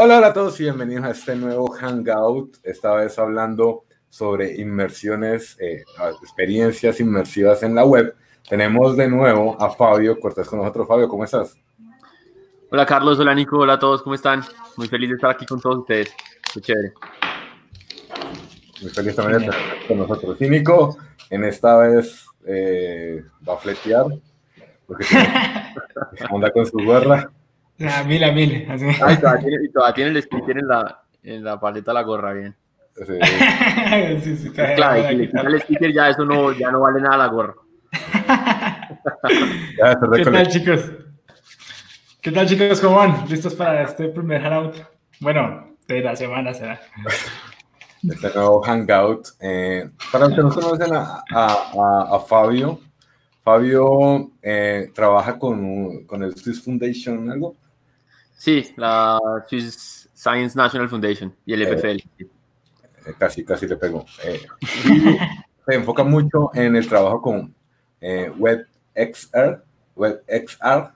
Hola, hola a todos y bienvenidos a este nuevo Hangout. Esta vez hablando sobre inmersiones, eh, experiencias inmersivas en la web. Tenemos de nuevo a Fabio Cortés con nosotros. Fabio, ¿cómo estás? Hola Carlos, hola Nico, hola a todos, ¿cómo están? Muy feliz de estar aquí con todos ustedes. Muy chévere. Muy feliz también de estar con nosotros. Y Nico, en esta vez eh, va a fletear, porque anda con su gorra. A mil, a mil. Así. Ay, todavía tiene, y todavía tiene el sticker en la, en la paleta la gorra, bien. Sí. sí, sí, Claro, y si le quitan el sticker ya eso no, ya no vale nada la gorra. Ya, ¿Qué tal, chicos? ¿Qué tal, chicos? ¿Cómo van? ¿Listos para este primer hangout? Bueno, de la semana será. este nuevo Hangout. Eh, para los que no conocen a, a- a- a Fabio, Fabio eh, trabaja con, con el Swiss Foundation, ¿algo? Sí, la Swiss Science National Foundation y el EPFL. Eh, casi, casi le pego. Eh, se enfoca mucho en el trabajo con eh, WebXR, WebXR,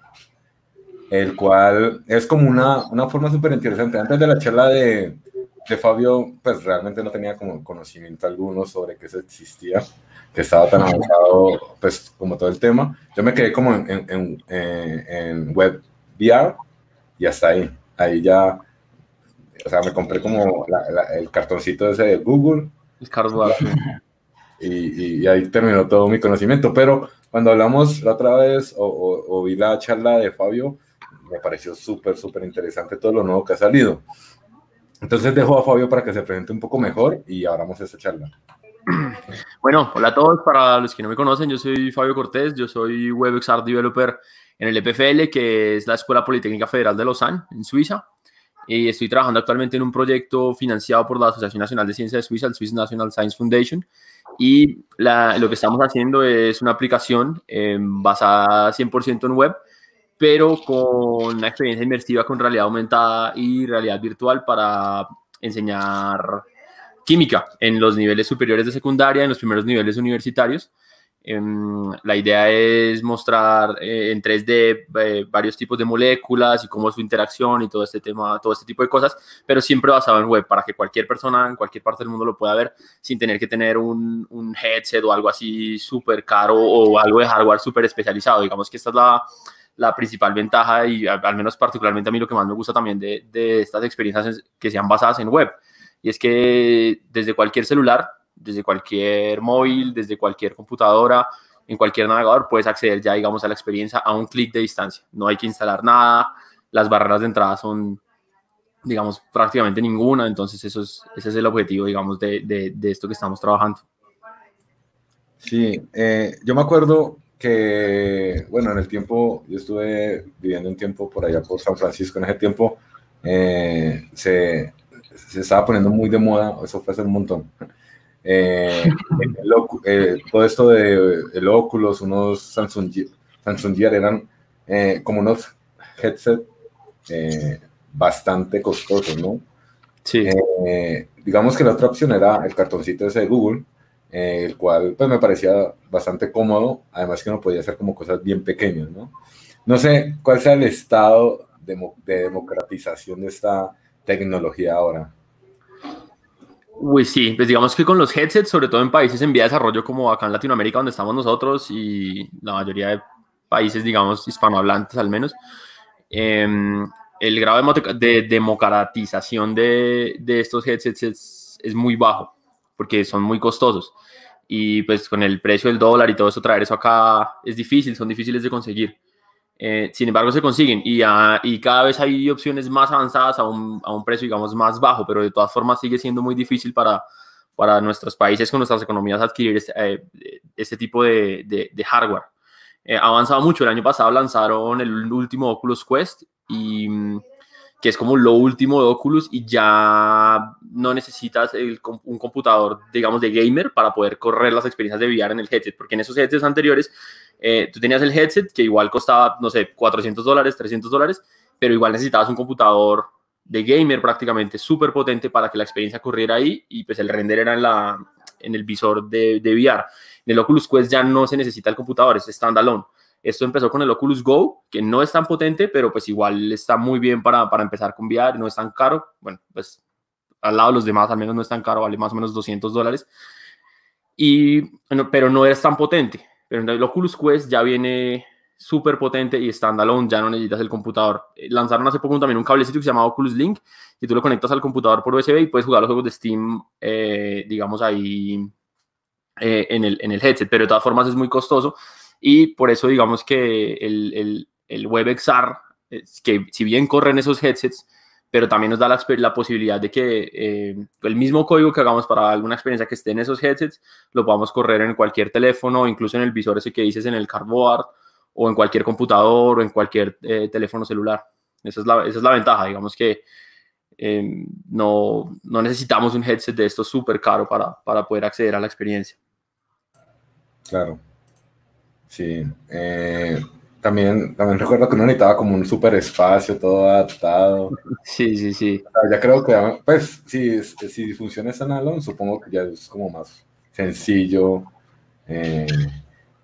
el cual es como una, una forma súper interesante. Antes de la charla de, de Fabio, pues realmente no tenía como conocimiento alguno sobre que eso existía, que estaba tan avanzado, pues como todo el tema. Yo me quedé como en, en, en, eh, en WebVR y hasta ahí. Ahí ya, o sea, me compré como la- la- el cartoncito ese de Google El cardboard. y, y- ahí terminó todo mi conocimiento. Pero cuando hablamos la otra vez o, o- o vi la charla de Fabio, me pareció súper, súper interesante todo lo nuevo que ha salido. Entonces dejo a Fabio para que se presente un poco mejor y abramos esta charla. Bueno, hola a todos. Para los que no me conocen, yo soy Fabio Cortés, yo soy WebXR Developer en el EPFL, que es la Escuela Politécnica Federal de Lausanne, en Suiza. Y estoy trabajando actualmente en un proyecto financiado por la Asociación Nacional de Ciencia de Suiza, el Swiss National Science Foundation. Y la- lo que estamos haciendo es una aplicación eh, basada 100% en web, pero con una experiencia inmersiva con realidad aumentada y realidad virtual para enseñar química en los niveles superiores de secundaria, en los primeros niveles universitarios. Em, la idea es mostrar eh, en 3D eh, varios tipos de moléculas y cómo su interacción y todo este tema, todo este tipo de cosas, pero siempre basado en web para que cualquier persona en cualquier parte del mundo lo pueda ver sin tener que tener un, un headset o algo así súper caro o algo de hardware súper especializado. Digamos que esta es la, la principal ventaja y al menos particularmente a mí lo que más me gusta también de, de estas experiencias es que sean basadas en web. Y es que desde cualquier celular, desde cualquier móvil, desde cualquier computadora, en cualquier navegador, puedes acceder ya, digamos, a la experiencia a un clic de distancia. No hay que instalar nada, las barreras de entrada son, digamos, prácticamente ninguna. Entonces, eso es, ese es el objetivo, digamos, de, de, esto que estamos trabajando. Sí, eh, yo me acuerdo que, bueno, en el tiempo, yo estuve viviendo un tiempo por allá por San Francisco, en ese tiempo eh, se, se estaba poniendo muy de moda, eso fue hace un montón, eh, el eh, todo esto de el Oculus, unos Samsung, Samsung Gear eran eh, como unos headset eh, bastante costosos, ¿no? Sí. Eh, digamos que la otra opción era el cartoncito ese de Google, eh, el cual pues me parecía bastante cómodo, además que uno podía hacer como cosas bien pequeñas, ¿no? No sé cuál sea el estado demo- de democratización de esta tecnología ahora. Uy, sí, pues digamos que con los headsets, sobre todo en países en vía de desarrollo como acá en Latinoamérica, donde estamos nosotros y la mayoría de países, digamos, hispanohablantes al menos, em, el grado de, de democratización de, de estos headsets es, es muy bajo, porque son muy costosos. Y pues con el precio del dólar y todo eso, traer eso acá es difícil, son difíciles de conseguir. Eh, sin embargo, se consiguen y, ah, y cada vez hay opciones más avanzadas a un, a un precio, digamos, más bajo, pero de todas formas sigue siendo muy difícil para, para nuestros países con nuestras economías adquirir este, eh, este tipo de, de- de hardware. Eh, ha avanzado mucho. El año pasado lanzaron el último Oculus Quest, y, mm, que es como lo último de Oculus, y ya no necesitas el un computador, digamos, de gamer para poder correr las experiencias de VR en el headset, porque en esos headsets anteriores eh, tú tenías el headset que igual costaba, no sé, 400 dólares, 300 dólares, pero igual necesitabas un computador de gamer prácticamente súper potente para que la experiencia corriera ahí y pues el render era en, la, en el visor de, de VR. En el Oculus Quest ya no se necesita el computador, es standalone. Esto empezó con el Oculus Go, que no es tan potente, pero pues igual está muy bien para, para empezar con VR, no es tan caro. Bueno, pues al lado de los demás al menos no es tan caro, vale más o menos 200 dólares. Y, pero no es tan potente. El Oculus Quest ya viene súper potente y standalone, ya no necesitas el computador. Eh, lanzaron hace poco también un cablecito que se llama Oculus Link, y tú lo conectas al computador por USB y puedes jugar los juegos de Steam, eh, digamos ahí eh, en, el, en el headset, pero de todas formas es muy costoso y por eso digamos que el, el, el WebXR, que si bien corren esos headsets, pero también nos da la, la posibilidad de que eh, el mismo código que hagamos para alguna experiencia que esté en esos headsets, lo podamos correr en cualquier teléfono, incluso en el visor ese que dices en el cardboard, o en cualquier computador, o en cualquier eh, teléfono celular. Esa es, la, esa es la ventaja, digamos que eh, no, no, necesitamos un headset de esto súper caro para, para poder acceder a la experiencia. Claro. Sí. También, también recuerdo que uno necesitaba como un super espacio todo adaptado. Sí, sí, sí. ya creo que, pues, si, si funciona Sanalon, supongo que ya es como más sencillo eh,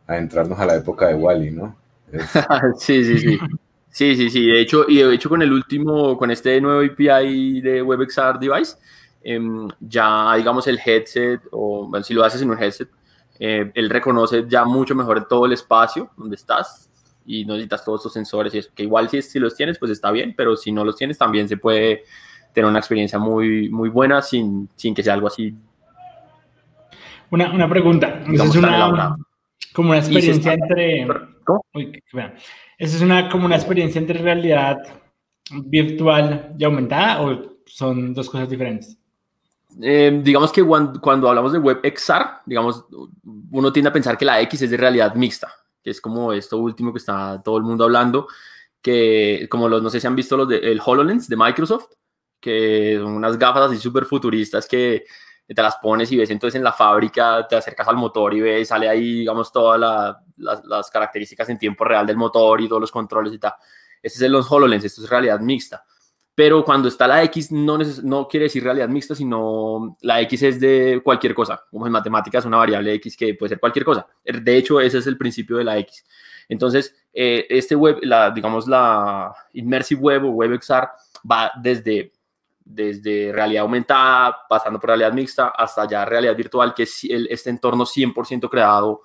adentrarnos a la época de Wally, ¿no? sí, sí, sí. Sí, sí, sí. De hecho, y de hecho con el último, con este nuevo API de WebXR device, em, ya digamos el headset, o si lo haces en un headset, eh, él reconoce ya mucho mejor todo el espacio donde estás y no necesitas todos estos sensores y eso, que igual si, si los tienes, pues está bien, pero si no los tienes, también se puede tener una experiencia muy, muy buena sin, sin que sea algo así. Una, una pregunta, es una, como una experiencia entre... ¿Eso es una, como una experiencia entre realidad virtual y aumentada o son dos cosas diferentes? Eh, digamos que cuando, hablamos de WebXR, digamos, uno tiende a pensar que la X es de realidad mixta, es como esto último que está todo el mundo hablando, que como los, no sé si han visto los de el HoloLens de Microsoft, que son unas gafas así súper futuristas que te las pones y ves entonces en la fábrica, te acercas al motor y ves, sale ahí, digamos, todas las características en tiempo real del motor y todos los controles y tal. Este es los HoloLens, esto es realidad mixta pero cuando está la X no, no quiere decir realidad mixta, sino la X es de cualquier cosa, como en matemáticas una variable X que puede ser cualquier cosa. De hecho, ese es el principio de la X. Entonces, eh, este web, la, digamos la Immersive Web o WebXR va desde, desde realidad aumentada, pasando por realidad mixta, hasta ya realidad virtual, que es este entorno 100% creado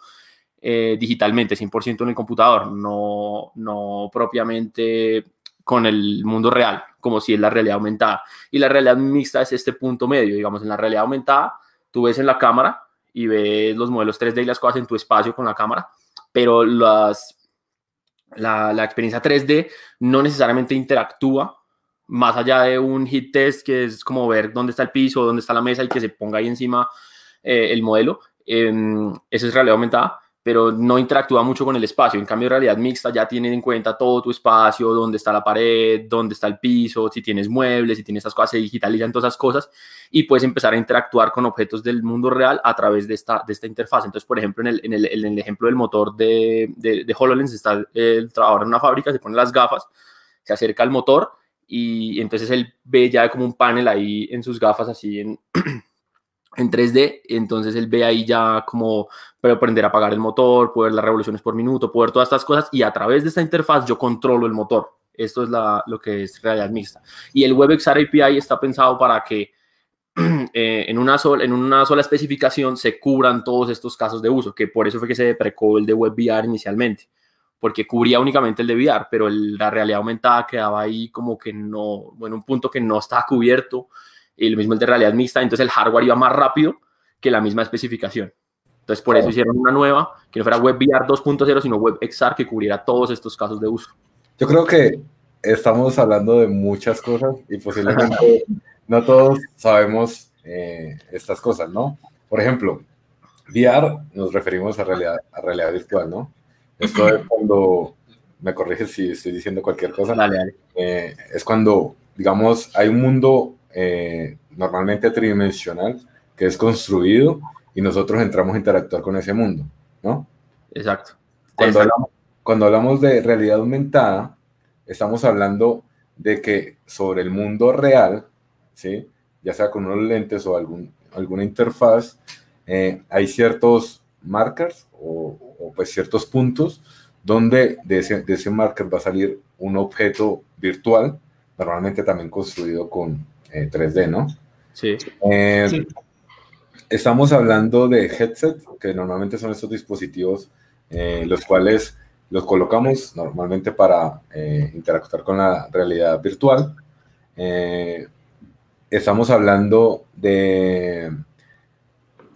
eh, digitalmente, 100% en el computador, no, no propiamente con el mundo real, como si es la realidad aumentada. Y la realidad mixta es este punto medio, digamos, en la realidad aumentada, tú ves en la cámara y ves los modelos 3D y las cosas en tu espacio con la cámara, pero las, la, la experiencia 3D no necesariamente interactúa más allá de un hit test que es como ver dónde está el piso, dónde está la mesa y que se ponga ahí encima eh, el modelo. Eh, eso es realidad aumentada pero no interactúa mucho con el espacio. En cambio, realidad mixta ya tiene en cuenta todo tu espacio, dónde está la pared, dónde está el piso, si tienes muebles, si tienes esas cosas, se digitalizan todas esas cosas y puedes empezar a interactuar con objetos del mundo real a través de esta, de esta interfaz. Entonces, por ejemplo, en el, en el, en el ejemplo del motor de, de, de, HoloLens, está el trabajador en una fábrica, se pone las gafas, se acerca al motor y entonces él ve ya como un panel ahí en sus gafas, así en... en 3D, entonces él ve ahí ya como aprender a apagar el motor, poder las revoluciones por minuto, poder todas estas cosas y a través de esta interfaz yo controlo el motor. Esto es la, lo que es realidad mixta. Y el WebXR API está pensado para que eh, en, una sola, en una sola especificación se cubran todos estos casos de uso, que por eso fue que se deprecó el de WebVR inicialmente, porque cubría únicamente el de VR, pero la realidad aumentada quedaba ahí como que no, bueno, un punto que no estaba cubierto y lo mismo el de realidad mixta, entonces el hardware iba más rápido que la misma especificación. Entonces por eso hicieron una nueva, que no fuera WebVR 2.0, sino WebXR, que cubriera todos estos casos de uso. Yo creo que estamos hablando de muchas cosas y posiblemente no todos sabemos eh, estas cosas, ¿no? Por ejemplo, VR nos referimos a realidad, a realidad virtual, ¿no? Esto es cuando, me corriges si estoy diciendo cualquier cosa, eh, es cuando, digamos, hay un mundo eh, normalmente tridimensional que es construido y nosotros entramos a interactuar con ese mundo, ¿no? Exacto. Cuando, Hablamos, cuando hablamos de realidad aumentada, estamos hablando de que sobre el mundo real, ¿sí? ya sea con unos lentes o algún, alguna interfaz, eh, hay ciertos markers o, o, pues ciertos puntos donde de ese, de ese marker va a salir un objeto virtual, normalmente también construido con 3D, eh, ¿no? Sí. sí. Estamos hablando de headset, que normalmente son estos dispositivos los cuales los colocamos normalmente para interactuar con la realidad virtual. estamos hablando de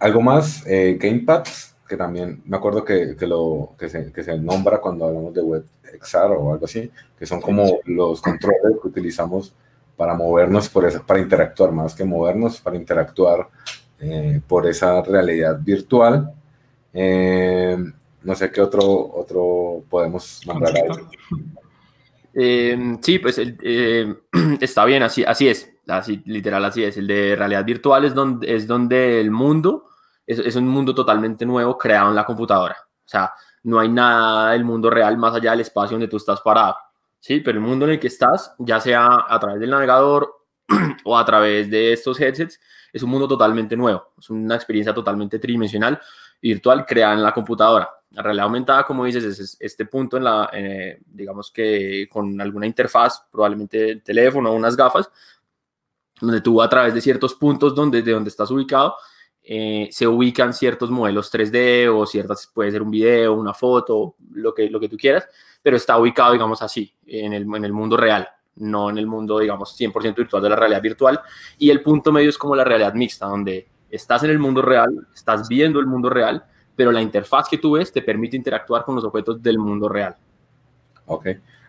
algo más, eh, gamepads, que también me acuerdo que, que lo, que se, que, se, nombra cuando hablamos de WebXR o algo así, que son como los controles que utilizamos para movernos, por esa, para interactuar, más que movernos, para interactuar eh, por esa realidad virtual. Eh, no sé qué otro, otro podemos nombrar ahí. sí, pues está bien, así, así es, así, literal así es. El de realidad virtual es donde, es donde el mundo es, un mundo totalmente nuevo creado en la computadora. O sea, no hay nada del mundo real más allá del espacio donde tú estás parado. Sí, pero el mundo en el que estás, ya sea a través del navegador o a través de estos headsets, es un mundo totalmente nuevo. Es una experiencia totalmente tridimensional, virtual, creada en la computadora. La realidad aumentada, como dices, es este punto en la, eh, digamos que con alguna interfaz, probablemente el teléfono o unas gafas, donde tú a través de ciertos puntos donde, de donde estás ubicado, eh, se ubican ciertos modelos 3D o ciertas, puede ser un video, una foto, lo que, lo que tú quieras, pero está ubicado, digamos así, en el, en el mundo real, no en el mundo, digamos, 100% virtual de la realidad virtual. Y el punto medio es como la realidad mixta, donde estás en el mundo real, estás viendo el mundo real, pero la interfaz que tú ves te permite interactuar con los objetos del mundo real. Ok.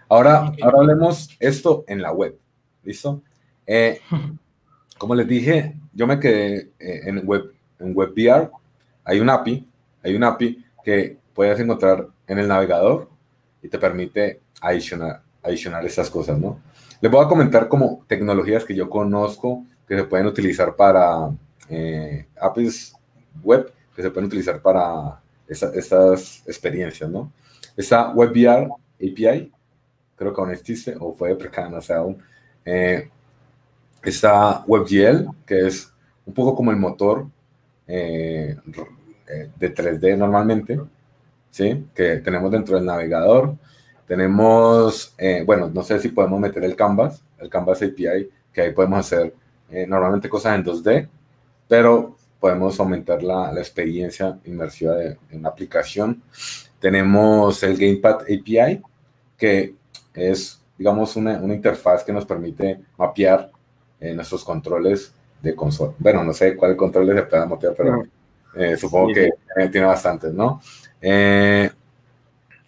Ahora, ahora hablemos esto en la web. ¿Listo? Eh, como les dije, yo me quedé eh, en web en WebVR hay un API, hay un API que puedes encontrar en el navegador y te permite adicionar, adicionar estas cosas, ¿no? Les voy a comentar como tecnologías que yo conozco que se pueden utilizar para eh, web, que se pueden utilizar para estas experiencias, ¿no? Esta WebVR API, creo que aún existe o fue precana, o sea, aún. Eh, WebGL, que es un poco como el motor eh, eh, de 3D normalmente, ¿sí? Que tenemos dentro del navegador. Tenemos, eh, bueno, no sé si podemos meter el Canvas, el Canvas API, que ahí podemos hacer normalmente cosas en 2D, pero podemos aumentar la, la experiencia inmersiva de, en la aplicación. Tenemos el Gamepad API, que es, digamos, una, una interfaz que nos permite mapear nuestros controles de consola. Bueno, no sé cuál control se pueda mapear, pero eh, supongo que tiene bastantes, ¿no? Eh,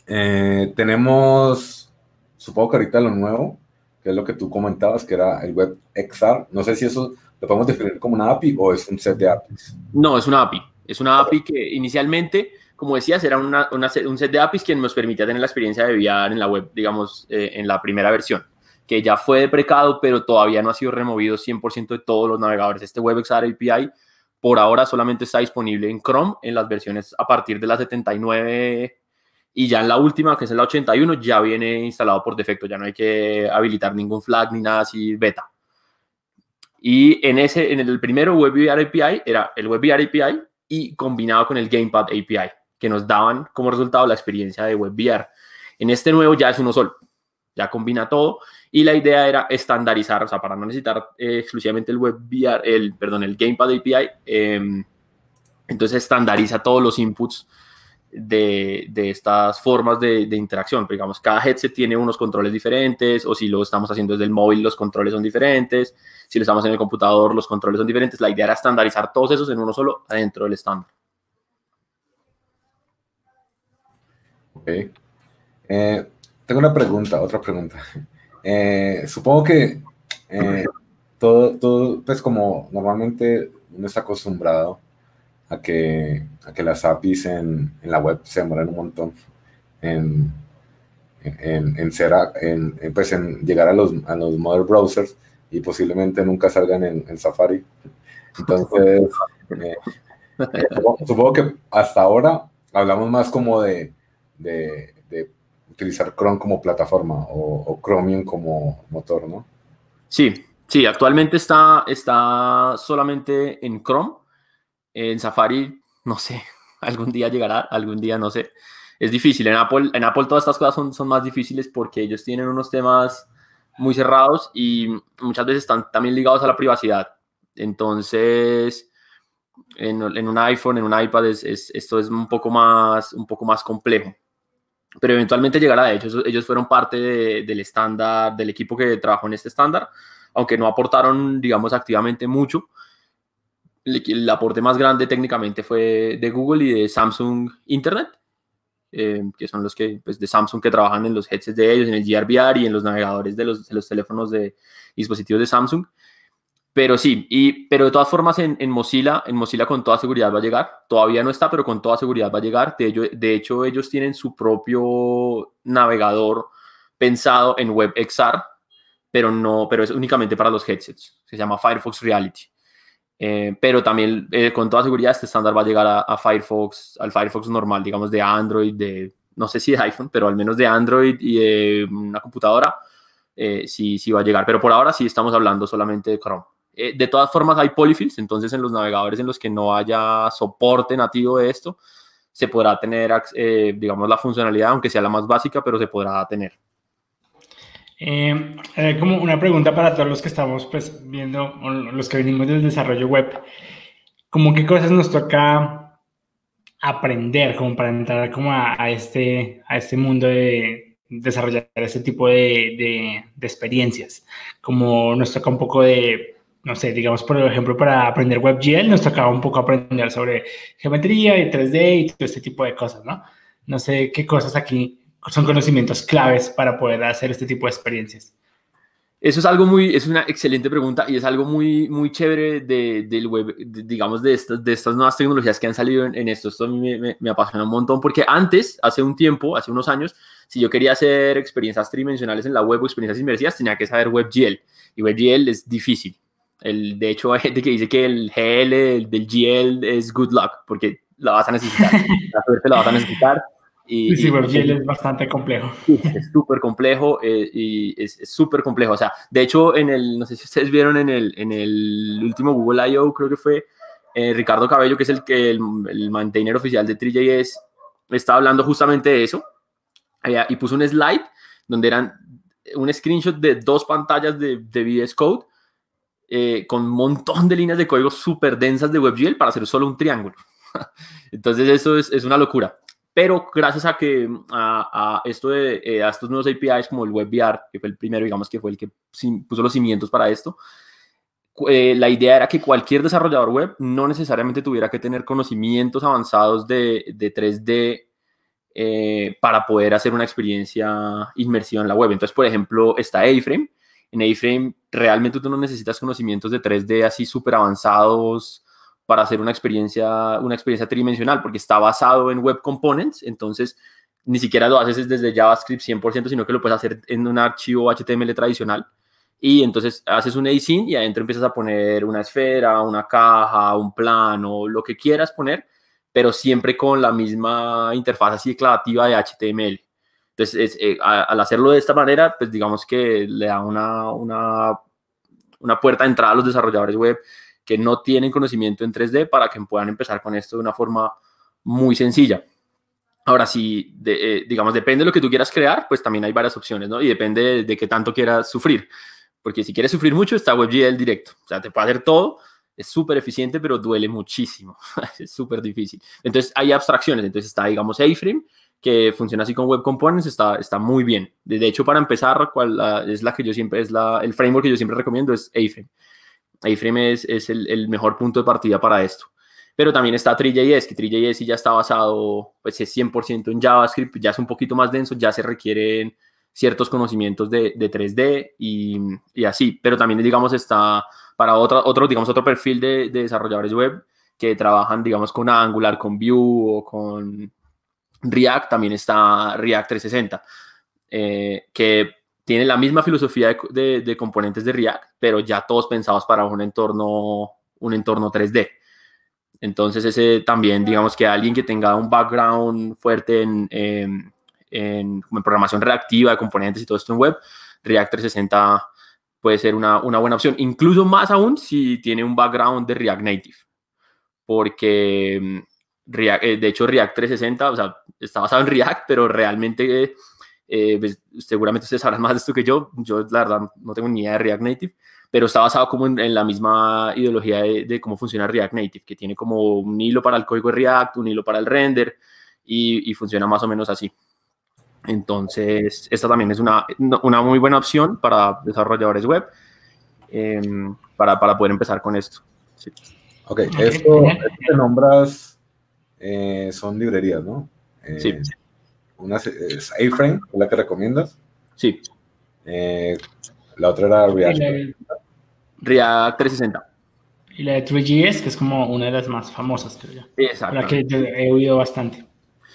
eh, tenemos, supongo que ahorita lo nuevo, que es lo que tú comentabas, que era el Web XR. No sé si eso lo podemos definir como una API o es un set de APIs. No, es una API. Es una API que inicialmente, como decías, era una, un set de APIs que nos permitía tener la experiencia de VR en la web, digamos, en la primera versión que ya fue deprecado, pero todavía no ha sido removido 100% de todos los navegadores. Este WebXR API por ahora solamente está disponible en Chrome en las versiones a partir de la 79 y ya en la última, que es la 81, ya viene instalado por defecto, ya no hay que habilitar ningún flag ni nada así beta. Y en ese en el primero WebVR API era el WebVR API y combinado con el Gamepad API, que nos daban como resultado la experiencia de WebVR. En este nuevo ya es uno solo, combina todo y la idea era estandarizar, o sea, para no necesitar eh, exclusivamente el web el, perdón, el Gamepad API, em, entonces estandariza todos los inputs de, de estas formas de, de, interacción. Digamos, cada headset tiene unos controles diferentes, o si lo estamos haciendo desde el móvil, los controles son diferentes, si lo estamos en el computador, los controles son diferentes. La idea era estandarizar todos esos en uno solo adentro del estándar. Ok. Eh, tengo una pregunta, otra pregunta. Eh, supongo que eh, todo, todo, pues como normalmente uno está acostumbrado a que, a que las APIs en, la web se demoran un montón en, en, en, ser, en, pues en llegar a los, a los mother browsers y posiblemente nunca salgan en, Safari. Entonces, eh, supongo, que hasta ahora hablamos más como de, de utilizar Chrome como plataforma o, Chromium como motor, ¿no? Sí, sí, actualmente está, está solamente en Chrome. En Safari, no sé, algún día llegará, algún día no sé. es difícil. En Apple, en Apple todas estas cosas son, son más difíciles porque ellos tienen unos temas muy cerrados y muchas veces están también ligados a la privacidad. Entonces, en, en un iPhone, en un iPad, es, esto es un poco, más, un poco más complejo. Pero eventualmente llegará. De hecho, ellos fueron parte del estándar, del equipo que trabajó en este estándar, aunque no aportaron, digamos, activamente mucho. El, aporte más grande técnicamente fue de Google y de Samsung Internet, eh, que son los que, pues, de Samsung que trabajan en los headsets de ellos, en el GRVR y en los navegadores de los, de los teléfonos de dispositivos de Samsung. Pero sí, y, pero de todas formas en, en, Mozilla, en Mozilla con toda seguridad va a llegar. Todavía no está, pero con toda seguridad va a llegar. De, ello, de hecho, ellos tienen su propio navegador pensado en WebXR, pero no, pero es únicamente para los headsets. Se llama Firefox Reality. Eh, pero también eh, con toda seguridad este estándar va a llegar a, Firefox, al Firefox normal, digamos de Android, de no sé si de iPhone, pero al menos de Android y de una computadora, eh, sí, sí va a llegar. Pero por ahora sí estamos hablando solamente de Chrome. De todas formas hay polyfills, entonces en los navegadores en los que no haya soporte nativo de esto, se podrá tener, digamos, la funcionalidad, aunque sea la más básica, pero se podrá tener. Eh, eh, como una pregunta para todos los que estamos pues, viendo, los que venimos del desarrollo web, como qué cosas nos toca aprender como para entrar como a, este, a este mundo de desarrollar este tipo de, de, experiencias, como nos toca un poco de, no sé, digamos por ejemplo para aprender WebGL nos tocaba un poco aprender sobre geometría y 3D y todo este tipo de cosas, ¿no? No sé qué cosas aquí son conocimientos claves para poder hacer este tipo de experiencias? Eso es algo muy, es una excelente pregunta y es algo muy, muy chévere de, del web, digamos, de estas, de estas nuevas tecnologías que han salido en, esto. Esto a mí me, me, apasiona un montón porque antes, hace un tiempo, hace unos años, si yo quería hacer experiencias tridimensionales en la web o experiencias inmersivas, tenía que saber WebGL y WebGL es difícil. El, de hecho, hay gente que dice que el GL del GL es good luck porque la vas a necesitar. la suerte la vas a necesitar y, sí, WebGL es bastante complejo. Es súper complejo eh, y es súper complejo. O sea, de hecho, en el, no sé si ustedes vieron en el, en el último Google I.O., creo que fue eh, Ricardo Cabello, que es el, que, el, el maintainer oficial de 3JS, estaba hablando justamente de eso y puso un slide donde eran un screenshot de dos pantallas de, de VS Code eh, con un montón de líneas de código súper densas de WebGL para hacer solo un triángulo. Entonces eso es, es, una locura pero gracias a que a, esto de eh, a estos nuevos APIs como el WebVR, que fue el primero, digamos que fue el que puso los cimientos para esto, eh, la idea era que cualquier desarrollador web no necesariamente tuviera que tener conocimientos avanzados de, de 3D eh, para poder hacer una experiencia inmersiva en la web. Entonces, por ejemplo, está A-Frame. En A-Frame realmente tú no necesitas conocimientos de 3D así súper avanzados para hacer una experiencia, una experiencia tridimensional, porque está basado en Web Components, entonces ni siquiera lo haces desde JavaScript 100%, sino que lo puedes hacer en un archivo HTML tradicional. Y entonces haces un async y adentro empiezas a poner una esfera, una caja, un plano, lo que quieras poner, pero siempre con la misma interfaz así declarativa de HTML. Entonces, eh, al hacerlo de esta manera, pues digamos que le da una, una, puerta de entrada a los desarrolladores web que no tienen conocimiento en 3D para que puedan empezar con esto de una forma muy sencilla. Ahora, si, eh, digamos, depende de lo que tú quieras crear, pues también hay varias opciones, ¿no? Y depende de, qué tanto quieras sufrir. Porque si quieres sufrir mucho, está WebGL directo. O sea, te puede hacer todo, es súper eficiente, pero duele muchísimo. es súper difícil. Entonces, hay abstracciones. Entonces, está, digamos, A-Frame, que funciona así con Web Components, está, está muy bien. De hecho, para empezar, es la que yo siempre, es la, el framework que yo siempre recomiendo, es A-Frame. iFrame es, es el, el, mejor punto de partida para esto. Pero también está 3JS, que 3JS ya está basado, pues es 100% en JavaScript, ya es un poquito más denso, ya se requieren ciertos conocimientos de, de 3D y, y, así. Pero también, digamos, está para otro, otro digamos, otro perfil de, de, desarrolladores web que trabajan, digamos, con Angular, con Vue o con React, también está React 360, eh, que tiene la misma filosofía de, componentes de React, pero ya todos pensados para un entorno, un entorno 3D. Entonces ese también, digamos que alguien que tenga un background fuerte en, en, en, programación reactiva de componentes y todo esto en web, React 360 puede ser una, una, buena opción. Incluso más aún si tiene un background de React Native. Porque eh, de hecho, React 360, o sea, está basado en React, pero realmente, eh, pues, seguramente ustedes sabrán más de esto que yo. Yo, la verdad, no tengo ni idea de React Native, pero está basado como en, la misma ideología de, cómo funciona React Native, que tiene como un hilo para el código de React, un hilo para el render, y, funciona más o menos así. Entonces, esta también es una, una muy buena opción para desarrolladores web, em, para, para, poder empezar con esto. Sí. Ok, esto, que nombras eh, son librerías, ¿no? Eh, sí. Una es A-Frame, la que recomiendas. Sí. Eh, la otra era React. React 360. Y la de 3GS, que es como una de las más famosas, creo yo. Exacto. La que he oído bastante.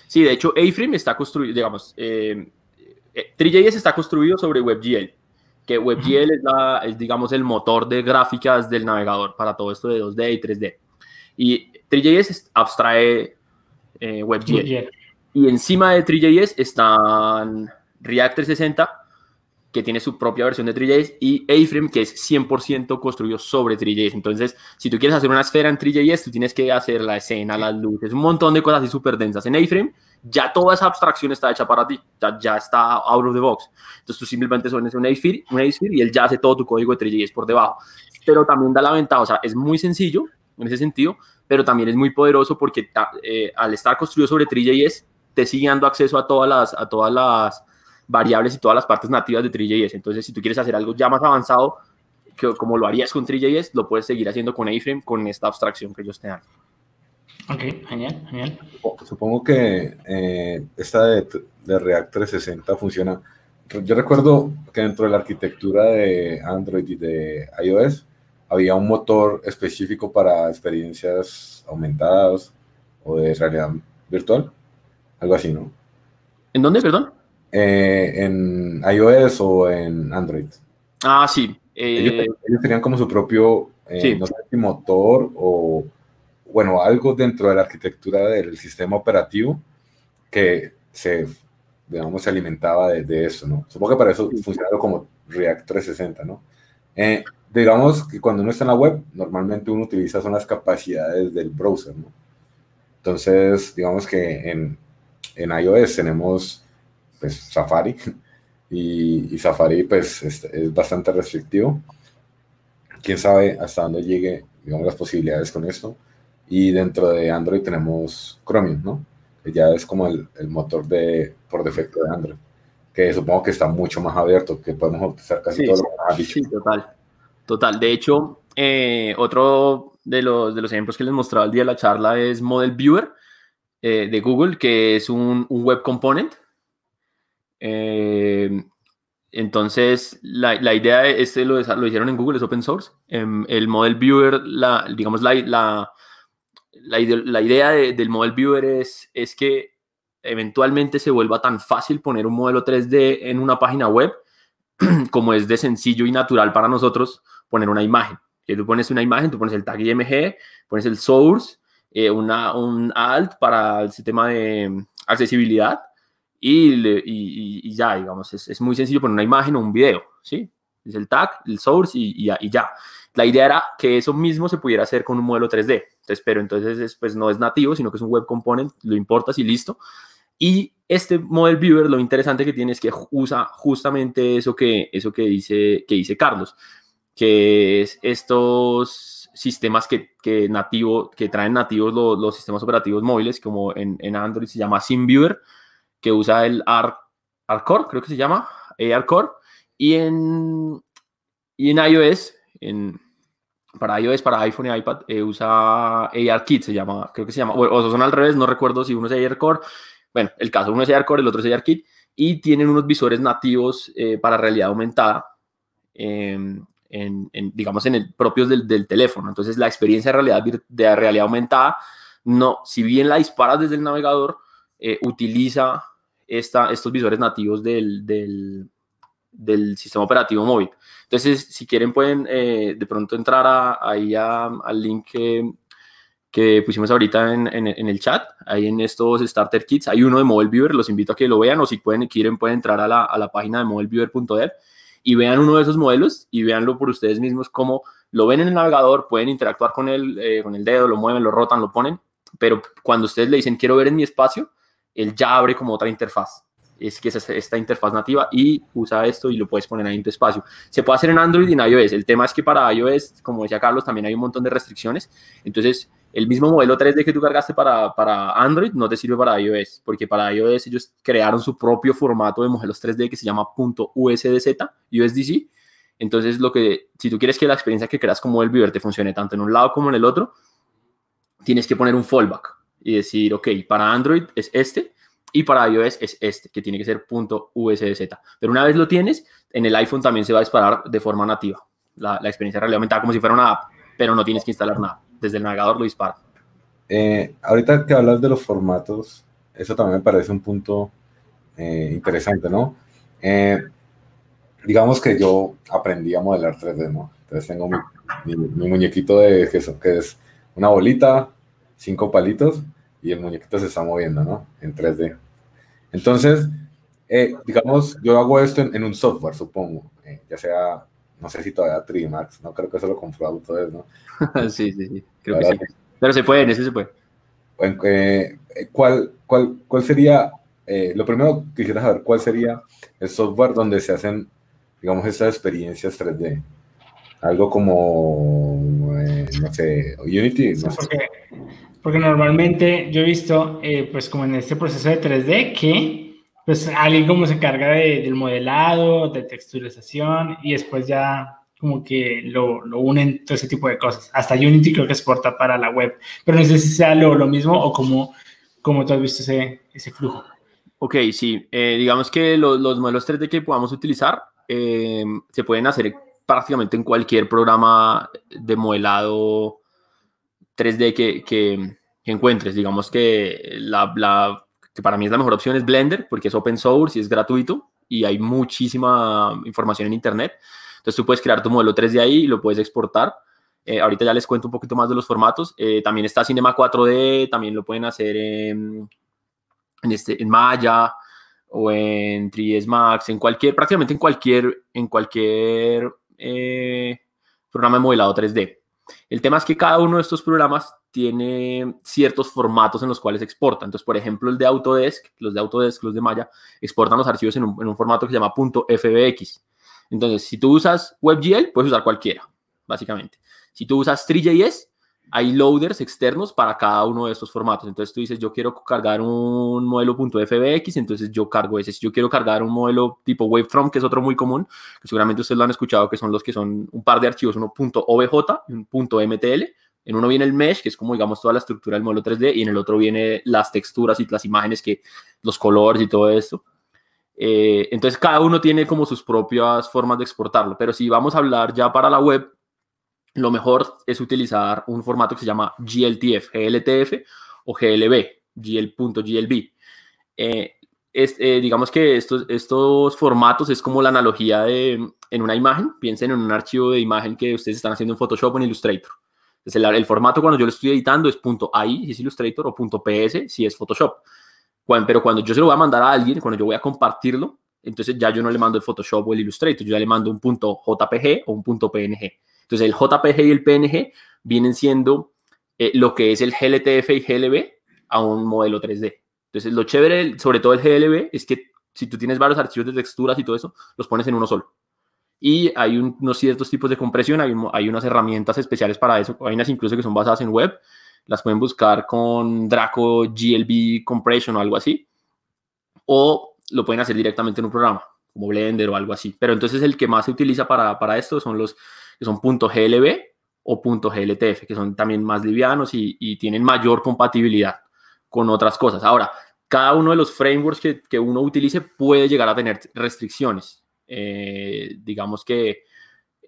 Sí, de hecho, A-Frame está construido, digamos, 3JS está construido sobre WebGL, que WebGL es, la, es, digamos, el motor de gráficas del navegador para todo esto de 2D y 3D. Y 3JS abstrae eh, WebGL. Y encima de 3JS están React 360, que tiene su propia versión de 3JS, y A-Frame, que es 100% construido sobre 3JS. Entonces, si tú quieres hacer una esfera en 3JS, tú tienes que hacer la escena, las luces, un montón de cosas así súper densas. En A-Frame, ya toda esa abstracción está hecha para ti, ya, ya está out of the box. Entonces, tú simplemente pones un A-Sphere, y él ya hace todo tu código de 3JS por debajo. Pero también da la ventaja, o sea, es muy sencillo en ese sentido, pero también es muy poderoso porque eh, al estar construido sobre 3JS, te sigue dando acceso a todas las, a todas las variables y todas las partes nativas de 3JS. Entonces, si tú quieres hacer algo ya más avanzado, que, como lo harías con 3JS, lo puedes seguir haciendo con A-Frame, con esta abstracción que ellos te dan. Ok, genial, genial. Supongo que eh, esta de, de, React 360 funciona. Yo recuerdo que dentro de la arquitectura de Android y de iOS había un motor específico para experiencias aumentadas o de realidad virtual. Algo así, ¿no? ¿En dónde, perdón? Eh, en iOS o en Android. Ah, sí. Eh, ellos, tenían como su propio, eh, no sé si motor o, bueno, algo dentro de la arquitectura del sistema operativo que se, digamos, se alimentaba de, eso, ¿no? Supongo que para eso funcionaba como React 360, ¿no? Digamos que cuando uno está en la web, normalmente uno utiliza son las capacidades del browser, ¿no? Entonces, digamos que en, en iOS tenemos pues Safari y, Safari pues es, bastante restrictivo. Quién sabe hasta dónde llegue, digamos, las posibilidades con esto. Y dentro de Android tenemos Chromium, ¿no? Que ya es como el, el motor de, por defecto de Android, que supongo que está mucho más abierto, que podemos utilizar casi todo lo que has dicho. Sí, total. Total. De hecho, eh, otro de los, de los ejemplos que les mostraba el día de la charla es Model Viewer eh, de Google, que es un, un web component eh, entonces, la, la, idea, este lo, lo, hicieron en Google, es open source. Em, el Model Viewer, digamos, la, la, la idea del Model Viewer es, es que eventualmente se vuelva tan fácil poner un modelo 3D en una página web como es de sencillo y natural para nosotros poner una imagen. Que tú pones una imagen, tú pones el tag IMG, pones el source, eh, una, un alt para el sistema de accesibilidad y, ya, digamos, es, muy sencillo poner una imagen o un video, ¿sí? Es el tag, el source y, ya. La idea era que eso mismo se pudiera hacer con un modelo 3D. Entonces, pero entonces pues no es nativo, sino que es un web component, lo importas y listo. Y este model viewer, lo interesante que tiene es que usa justamente eso que, eso que, dice, que dice Carlos, que es estos sistemas que, que, nativo, que traen nativos los, los sistemas operativos móviles, como en, en Android se llama SimViewer, que usa el ARCore, creo que se llama, ARCore, y en, y en iOS, en, para iOS, para iPhone y iPad, eh, usa ARKit, se llama, creo que se llama, o, son al revés, no recuerdo si uno es ARCore, bueno, el caso, uno es ARCore, el otro es ARKit, y tienen unos visores nativos eh, para realidad aumentada, em, en, digamos, en el, propios del, del, teléfono. Entonces, la experiencia de realidad, de realidad aumentada, no, si bien la disparas desde el navegador, eh, utiliza estos visores nativos del, del, del, sistema operativo móvil. Entonces, si quieren, pueden eh, de pronto entrar ahí al link que, que pusimos ahorita en, en, el chat, ahí en estos Starter Kits. Hay uno de Mobile Viewer, los invito a que lo vean o si pueden, quieren, pueden entrar a la, a la página de mobileviewer.dev y vean uno de esos modelos y véanlo por ustedes mismos, cómo lo ven en el navegador, pueden interactuar con él, eh, con el dedo, lo mueven, lo rotan, lo ponen pero cuando ustedes le dicen quiero ver en mi espacio, él ya abre como otra interfaz. Es que es esta interfaz nativa y usa esto y lo puedes poner en tu espacio. Se puede hacer en Android y en iOS. El tema es que para iOS, como decía Carlos, también hay un montón de restricciones. Entonces, el mismo modelo 3D que tú cargaste para, para Android no te sirve para iOS, porque para iOS ellos crearon su propio formato de modelos 3D que se llama .usdz, USDC. Entonces, lo que, si tú quieres que la experiencia que creas como el Viewer te funcione tanto en un lado como en el otro, tienes que poner un fallback y decir, ok, para Android es este y para iOS es este, que tiene que ser .usdz. Pero una vez lo tienes, en el iPhone también se va a disparar de forma nativa. La, experiencia realmente aumentada como si fuera una app, pero no tienes que instalar nada. Desde el navegador lo dispara. Eh, ahorita que hablas de los formatos, eso también me parece un punto eh, interesante, ¿no? Eh, digamos que yo aprendí a modelar 3D, ¿no? Entonces tengo mi, muñequito de que, que es una bolita, cinco palitos, y el muñequito se está moviendo, ¿no? En 3D. Entonces, digamos, yo hago esto en, un software, supongo, ya sea, no sé si todavía 3 Max, no creo que eso lo compró Autodesk, ¿no? sí, sí, sí, creo que sí. Pero se puede, en ese se puede. Eh, ¿cuál, cuál, ¿Cuál sería, lo primero que quisiera saber, cuál sería el software donde se hacen, digamos, esas experiencias 3D? Algo como, no sé, Unity, no sé. Porque normalmente yo he visto, eh, pues como en este proceso de 3D, que pues alguien como se encarga de, del modelado, de texturización y después ya como que lo, lo, unen todo ese tipo de cosas. Hasta Unity creo que exporta para la web, pero no sé si sea lo, lo mismo o como, como tú has visto ese, ese flujo. Ok, sí. Eh, digamos que los, los, modelos 3D que podamos utilizar eh, se pueden hacer prácticamente en cualquier programa de modelado 3D que, que, encuentres. Digamos que, la, la, que para mí es la mejor opción es Blender, porque es open source y es gratuito y hay muchísima información en Internet. Entonces tú puedes crear tu modelo 3D ahí y lo puedes exportar. Eh, ahorita ya les cuento un poquito más de los formatos. Eh, también está Cinema 4D, también lo pueden hacer en, en, este, en Maya o en 3ds Max, en cualquier, prácticamente en cualquier, en cualquier eh, programa de modelado 3D. El tema es que cada uno de estos programas tiene ciertos formatos en los cuales exporta. Entonces, por ejemplo, el de Autodesk, los de Autodesk, los de Maya, exportan los archivos en un, formato que se llama .fbx. Entonces, si tú usas WebGL, puedes usar cualquiera, básicamente. Si tú usas 3JS, hay loaders externos para cada uno de estos formatos. Entonces tú dices, yo quiero cargar un modelo .fbx, entonces yo cargo ese. Si yo quiero cargar un modelo tipo Wavefront, que es otro muy común, que seguramente ustedes lo han escuchado, que son los que son un par de archivos, uno .obj y un .mtl. En uno viene el mesh, que es como, digamos, toda la estructura del modelo 3D, y en el otro viene las texturas y las imágenes, que los colores y todo esto. Eh, entonces, cada uno tiene como sus propias formas de exportarlo. Pero si vamos a hablar ya para la web, lo mejor es utilizar un formato que se llama GLTF, GLTF o GLB, GL.GLB. Eh, eh, digamos que estos, estos formatos es como la analogía de en una imagen. Piensen en un archivo de imagen que ustedes están haciendo en Photoshop o en Illustrator. El, formato cuando yo lo estoy editando es .ai si es Illustrator o .ps si es Photoshop. pero cuando yo se lo voy a mandar a alguien, cuando yo voy a compartirlo, entonces ya yo no le mando el Photoshop o el Illustrator, yo ya le mando un .jpg o un .png. Entonces el JPG y el PNG vienen siendo eh, lo que es el GLTF y GLB a un modelo 3D. Entonces lo chévere, sobre todo el GLB, es que si tú tienes varios archivos de texturas y todo eso, los pones en uno solo. Y hay unos ciertos tipos de compresión, hay, hay, unas herramientas especiales para eso, hay unas incluso que son basadas en web, las pueden buscar con Draco GLB Compression o algo así, o lo pueden hacer directamente en un programa, como Blender o algo así. Pero entonces el que más se utiliza para, para esto son los que son .glb o .gltf, que son también más livianos y, tienen mayor compatibilidad con otras cosas. Ahora, cada uno de los frameworks que, uno utilice puede llegar a tener restricciones. Eh, digamos que,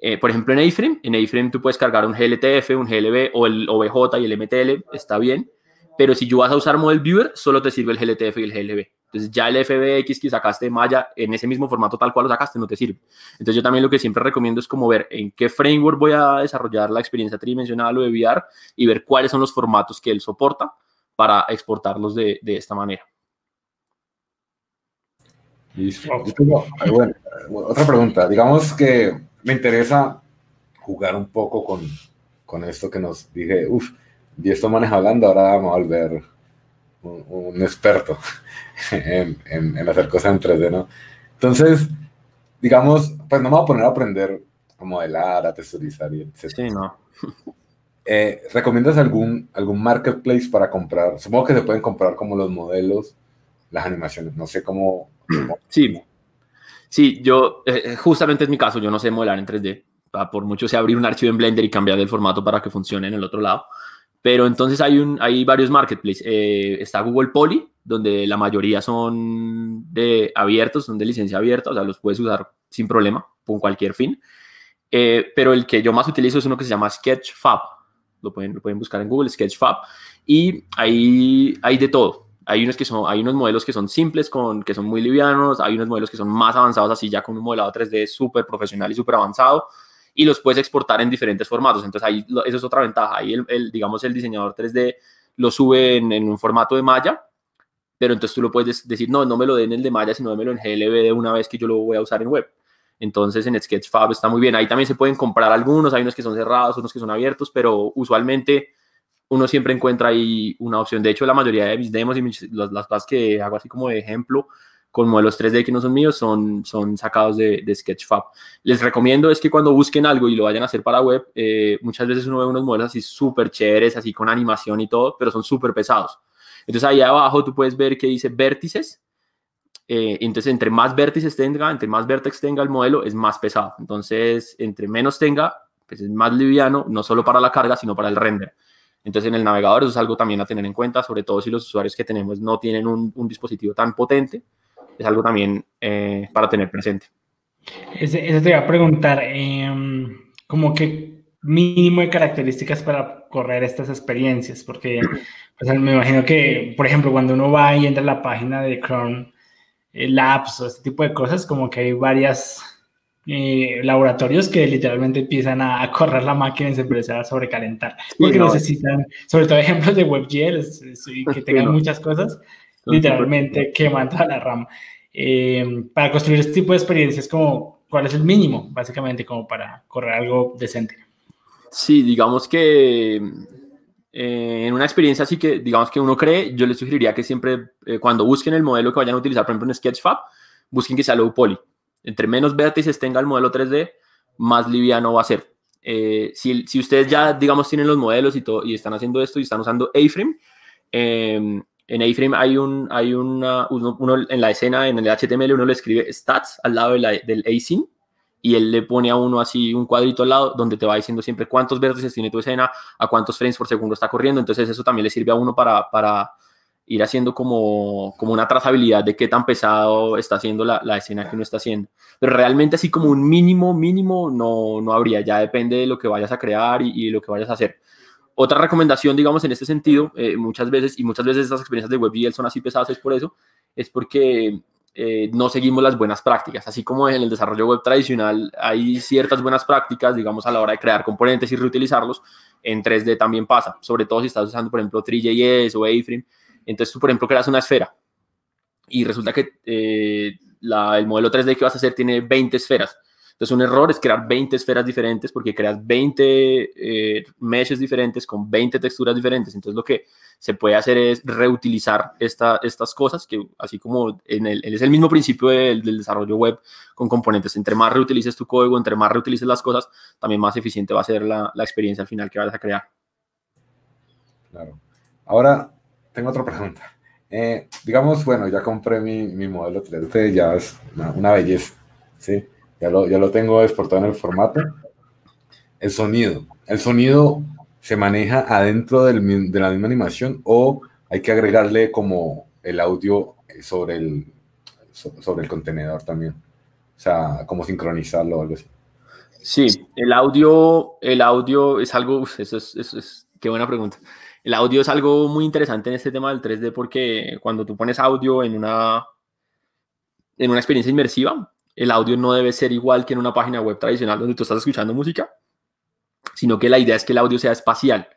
eh, por ejemplo, en A-Frame, en A-Frame tú puedes cargar un GLTF, un GLB o el OBJ y el MTL, está bien, pero si yo vas a usar Model Viewer, solo te sirve el GLTF y el GLB. Entonces ya el FBX que sacaste de Maya en ese mismo formato tal cual lo sacaste no te sirve. Entonces yo también lo que siempre recomiendo es como ver en qué framework voy a desarrollar la experiencia tridimensional o de VR y ver cuáles son los formatos que él soporta para exportarlos de, de esta manera. Listo. Bueno, otra pregunta. Digamos que me interesa jugar un poco con, con esto que nos dije. Uf, y estos manes hablando, ahora vamos a volver un, experto en, en, hacer cosas en 3D, ¿no? Entonces, digamos, pues no me voy a poner a aprender a modelar, a texturizar y etc. Sí, no. Eh, ¿Recomiendas algún, algún marketplace para comprar? Supongo que se pueden comprar como los modelos, las animaciones, no sé cómo. Sí, sí, yo, eh, eh, justamente es mi caso, yo no sé modelar en 3D. Por mucho sé abrir un archivo en Blender y cambiar el formato para que funcione en el otro lado. Pero entonces hay, un, hay varios marketplaces. está Google Poly, donde la mayoría son de abiertos, son de licencia abierta, o sea, los puedes usar sin problema, con cualquier fin. pero el que yo más utilizo es uno que se llama Sketchfab lo pueden, lo pueden buscar en Google, Sketchfab, y ahí hay de todo. Hay unos, que son, hay unos modelos que son simples, con, que son muy livianos, hay unos modelos que son más avanzados, así ya con un modelado 3D súper profesional y súper avanzado, y los puedes exportar en diferentes formatos. Entonces, ahí eso es otra ventaja. Ahí, el, digamos, el diseñador 3D lo sube en, en, un formato de malla, pero entonces tú lo puedes decir, no, no me lo den en el de malla, sino démelo en GLB de una vez que yo lo voy a usar en web. Entonces en Sketchfab está muy bien. Ahí también se pueden comprar algunos, hay unos que son cerrados, unos que son abiertos, pero usualmente uno siempre encuentra ahí una opción. De hecho, la mayoría de mis demos y las, cosas que hago así como de ejemplo con modelos 3D que no son míos son, son sacados de, Sketchfab. Les recomiendo es que cuando busquen algo y lo vayan a hacer para web, eh, muchas veces uno ve unos modelos así súper chéveres, así con animación y todo, pero son súper pesados. Entonces ahí abajo tú puedes ver que dice vértices eh, entonces, entre más vértices tenga, entre más vértices tenga el modelo, es más pesado. Entonces, entre menos tenga, pues es más liviano, no solo para la carga, sino para el render. Entonces, en el navegador eso es algo también a tener en cuenta, sobre todo si los usuarios que tenemos no tienen un, dispositivo tan potente, es algo también eh, para tener presente. Eso te iba a preguntar, em, como que mínimo de características para correr estas experiencias, porque pues, me imagino que, por ejemplo, cuando uno va y entra a la página de Chrome, eh, labs o este tipo de cosas, como que hay varias eh, laboratorios que literalmente empiezan a, correr la máquina y se empieza a sobrecalentar. Porque necesitan, sobre todo ejemplos de WebGL y que tengan muchas cosas, literalmente queman toda la RAM. Eh, para construir este tipo de experiencias, como, ¿cuál es el mínimo, básicamente, como para correr algo decente? Sí, digamos que eh, en una experiencia así que, digamos que uno cree, yo les sugeriría que siempre, eh, cuando busquen el modelo que vayan a utilizar, por ejemplo, en Sketchfab, busquen que sea low poly. Entre menos vértices tenga el modelo 3D, más liviano va a ser. Eh, si, si, ustedes ya, digamos, tienen los modelos y, todo, y están haciendo esto y están usando A-Frame, em, en A-Frame hay, un, hay una, uno, en la escena, en el HTML, uno le escribe stats al lado de la, del async y él le pone a uno así un cuadrito al lado donde te va diciendo siempre cuántos vértices tiene tu escena, a cuántos frames por segundo está corriendo. Entonces eso también le sirve a uno para, para ir haciendo como, como una trazabilidad de qué tan pesado está haciendo la, la, escena que uno está haciendo. Pero realmente así como un mínimo, mínimo no, no habría, ya depende de lo que vayas a crear y, y lo que vayas a hacer. Otra recomendación, digamos, en este sentido, eh, muchas veces, y muchas veces estas experiencias de WebGL son así pesadas, es por eso, es porque eh, no seguimos las buenas prácticas. Así como en el desarrollo web tradicional hay ciertas buenas prácticas, digamos, a la hora de crear componentes y reutilizarlos, en 3D también pasa, sobre todo si estás usando, por ejemplo, 3JS o A-Frame. Entonces tú, por ejemplo, creas una esfera y resulta que eh, el modelo 3D que vas a hacer tiene 20 esferas. Entonces, un error es crear 20 esferas diferentes porque creas 20 eh, meshes diferentes con 20 texturas diferentes. Entonces, lo que se puede hacer es reutilizar esta, estas cosas, que así como es el mismo principio del, desarrollo web con componentes. Entre más reutilices tu código, entre más reutilices las cosas, también más eficiente va a ser la, la experiencia al final que vas a crear. Claro. Ahora, tengo otra pregunta. Eh, digamos, bueno, ya compré mi, mi modelo 3D, ya es una, una belleza, ¿sí? Ya lo, ya lo tengo exportado en el formato. El sonido. ¿El sonido se maneja adentro del, de la misma animación o hay que agregarle como el audio sobre el, sobre el contenedor también? O sea, como sincronizarlo. Sí, el audio, el audio es algo, eso es, eso es, qué buena pregunta. El audio es algo muy interesante en este tema del 3D porque cuando tú pones audio en una, en una experiencia inmersiva, el audio no debe ser igual que en una página web tradicional donde tú estás escuchando música, sino que la idea es que el audio sea espacial.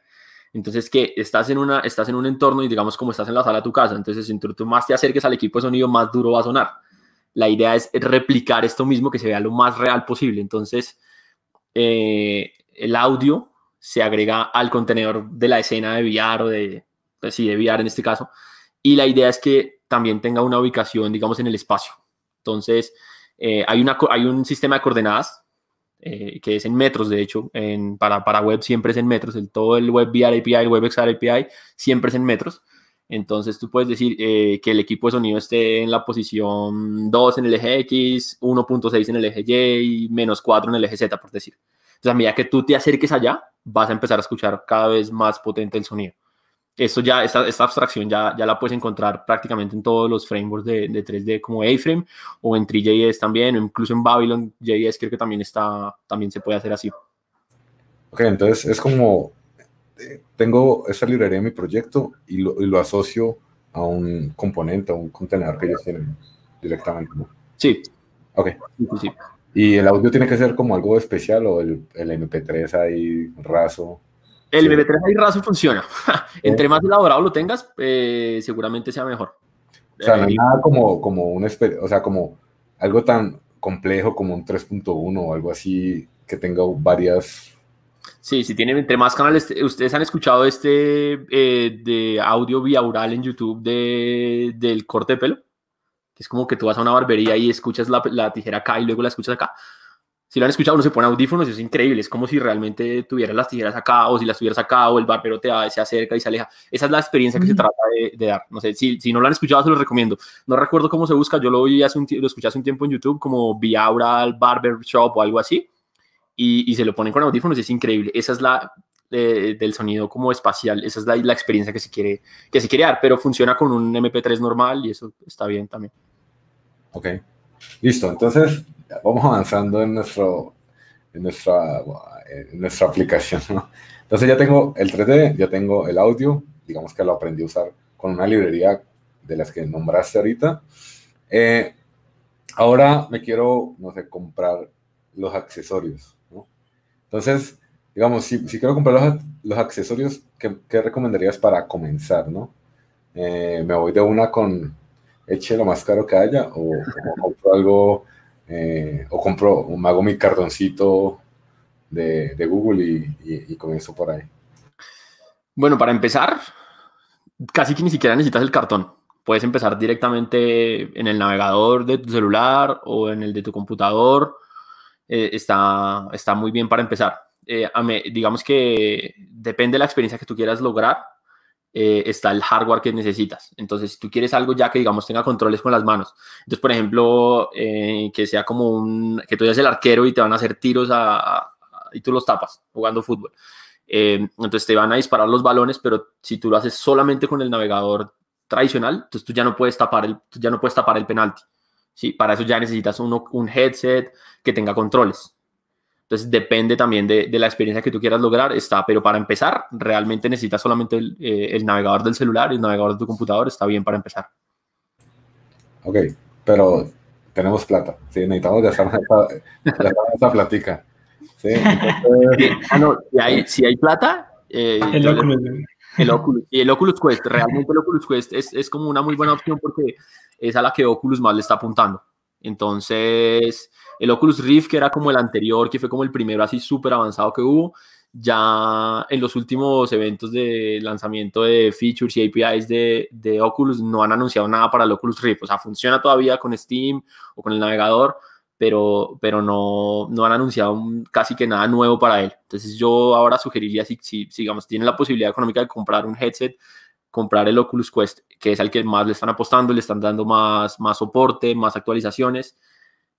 Entonces, que estás en, una, estás en un entorno y digamos como estás en la sala de tu casa, entonces si tú más te acerques al equipo de sonido, más duro va a sonar. La idea es replicar esto mismo, que se vea lo más real posible. Entonces, eh, el audio se agrega al contenedor de la escena de VR o de, pues sí, de VR en este caso. Y la idea es que también tenga una ubicación, digamos, en el espacio. Entonces, eh, hay, una, hay un sistema de coordenadas eh, que es en metros, de hecho, en, para, para web siempre es en metros, el, todo el web VR API, el web XR API siempre es en metros. Entonces tú puedes decir eh, que el equipo de sonido esté en la posición 2 en el eje X, 1.6 en el eje Y y menos 4 en el eje Z, por decir. Entonces a medida que tú te acerques allá, vas a empezar a escuchar cada vez más potente el sonido. Esto ya, esta, esta abstracción ya, ya la puedes encontrar prácticamente en todos los frameworks de, de 3D como A-Frame o en 3JS también, o incluso en Babylon JS creo que también, está, también se puede hacer así. Ok, entonces es como tengo esa librería en mi proyecto y lo, y lo, asocio a un componente, a un contenedor que ellos tienen directamente. Sí. Ok. Sí, ¿Y el audio tiene que ser como algo especial o el, el MP3 ahí raso? El sí. MP3 ahí raso funciona. Entre más elaborado lo tengas, eh, seguramente sea mejor. O sea, no hay nada como, como un, o sea, como algo tan complejo como un 3.1 o algo así que tenga varias Sí, si tienen entre más canales, ustedes han escuchado este eh, de audio oral en YouTube de, del corte de pelo, que es como que tú vas a una barbería y escuchas la, la, tijera acá y luego la escuchas acá. Si lo han escuchado, uno se pone audífonos y es increíble, es como si realmente tuvieras las tijeras acá o si las tuvieras acá o el barbero te se acerca y se aleja. Esa es la experiencia que mm. se trata de, de, dar. No sé, si, si no lo han escuchado, se los recomiendo. No recuerdo cómo se busca, yo lo, vi hace un, lo escuché hace un tiempo en YouTube como Biaural Barber Shop o algo así y, y, se lo ponen con audífonos y es increíble. Esa es la eh, del sonido como espacial, esa es la, la, experiencia que se, quiere, que se quiere dar, pero funciona con un MP3 normal y eso está bien también. Ok, listo. Entonces, vamos avanzando en, nuestro, en, nuestra, en nuestra aplicación. ¿no? Entonces ya tengo el 3D, ya tengo el audio, digamos que lo aprendí a usar con una librería de las que nombraste ahorita. Eh, ahora me quiero, no sé, comprar los accesorios. Entonces, digamos, si, si quiero comprar los, los accesorios, ¿qué, ¿qué, recomendarías para comenzar, no? Eh, ¿Me voy de una con eche lo más caro que haya o, o compro algo, eh, o compro, o hago mi cartoncito de, de Google y, y, comienzo por ahí? Bueno, para empezar, casi que ni siquiera necesitas el cartón. Puedes empezar directamente en el navegador de tu celular o en el de tu computador eh, está, está muy bien para empezar. Eh, digamos que depende de la experiencia que tú quieras lograr, eh, está el hardware que necesitas. Entonces, si tú quieres algo ya que, digamos, tenga controles con las manos, entonces, por ejemplo, eh, que sea como un, que tú seas el arquero y te van a hacer tiros a, y tú los tapas jugando fútbol. Eh, entonces, te van a disparar los balones, pero si tú lo haces solamente con el navegador tradicional, entonces tú ya no puedes tapar el, ya no puedes tapar el penalti. ¿sí? Para eso ya necesitas uno, un headset que tenga controles. Entonces depende también de, de, la experiencia que tú quieras lograr, está, pero para empezar realmente necesitas solamente el, eh, el, navegador del celular y el navegador de tu computador, está bien para empezar. Ok, pero tenemos plata, ¿sí? necesitamos gastar esa, esa platica. ¿sí? Entonces... ah, no, si, hay, si hay plata... Eh, el, Oculus. el Oculus. Y el Oculus Quest, realmente el Oculus Quest es, es como una muy buena opción porque es a la que Oculus más le está apuntando. Entonces, el Oculus Rift, que era como el anterior, que fue como el primero así súper avanzado que hubo, ya en los últimos eventos de lanzamiento de features y APIs de, de, Oculus no han anunciado nada para el Oculus Rift. O sea, funciona todavía con Steam o con el navegador, pero, pero no, no han anunciado casi que nada nuevo para él. Entonces yo ahora sugeriría, si, si, digamos, tienen la posibilidad económica de comprar un headset comprar el Oculus Quest, que es el que más le están apostando, le están dando más, más soporte, más actualizaciones.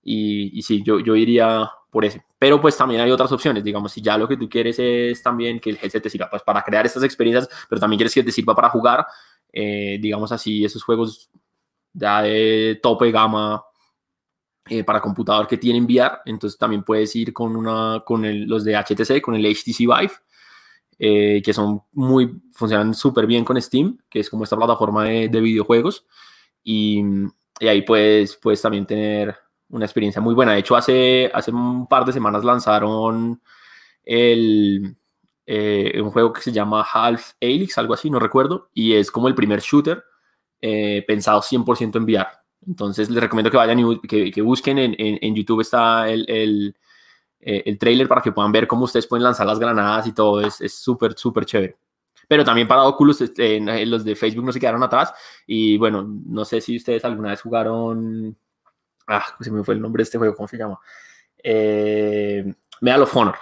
Y, y sí, yo, yo iría por ese. Pero pues también hay otras opciones, digamos, si ya lo que tú quieres es también que el headset te sirva pues, para crear estas experiencias, pero también quieres que te sirva para jugar, eh, digamos así, esos juegos ya de tope gama eh, para computador que tienen VR, entonces también puedes ir con, una, con los de HTC, con el HTC Vive, eh, que son muy, funcionan súper bien con Steam, que es como esta plataforma de, de videojuegos. Y, y, ahí puedes, puedes también tener una experiencia muy buena. De hecho, hace, hace un par de semanas lanzaron el, eh, un juego que se llama Half Helix, algo así, no recuerdo, y es como el primer shooter eh, pensado 100% en VR. Entonces les recomiendo que vayan y que, que busquen en, en, YouTube está el eh, el trailer para que puedan ver cómo ustedes pueden lanzar las granadas y todo. Es súper, súper chévere. Pero también para Oculus, este, eh, los de Facebook no se quedaron atrás. Y bueno, no sé si ustedes alguna vez jugaron. Ah, se me fue el nombre de este juego, ¿cómo se llama? Eh, Medal of Honor.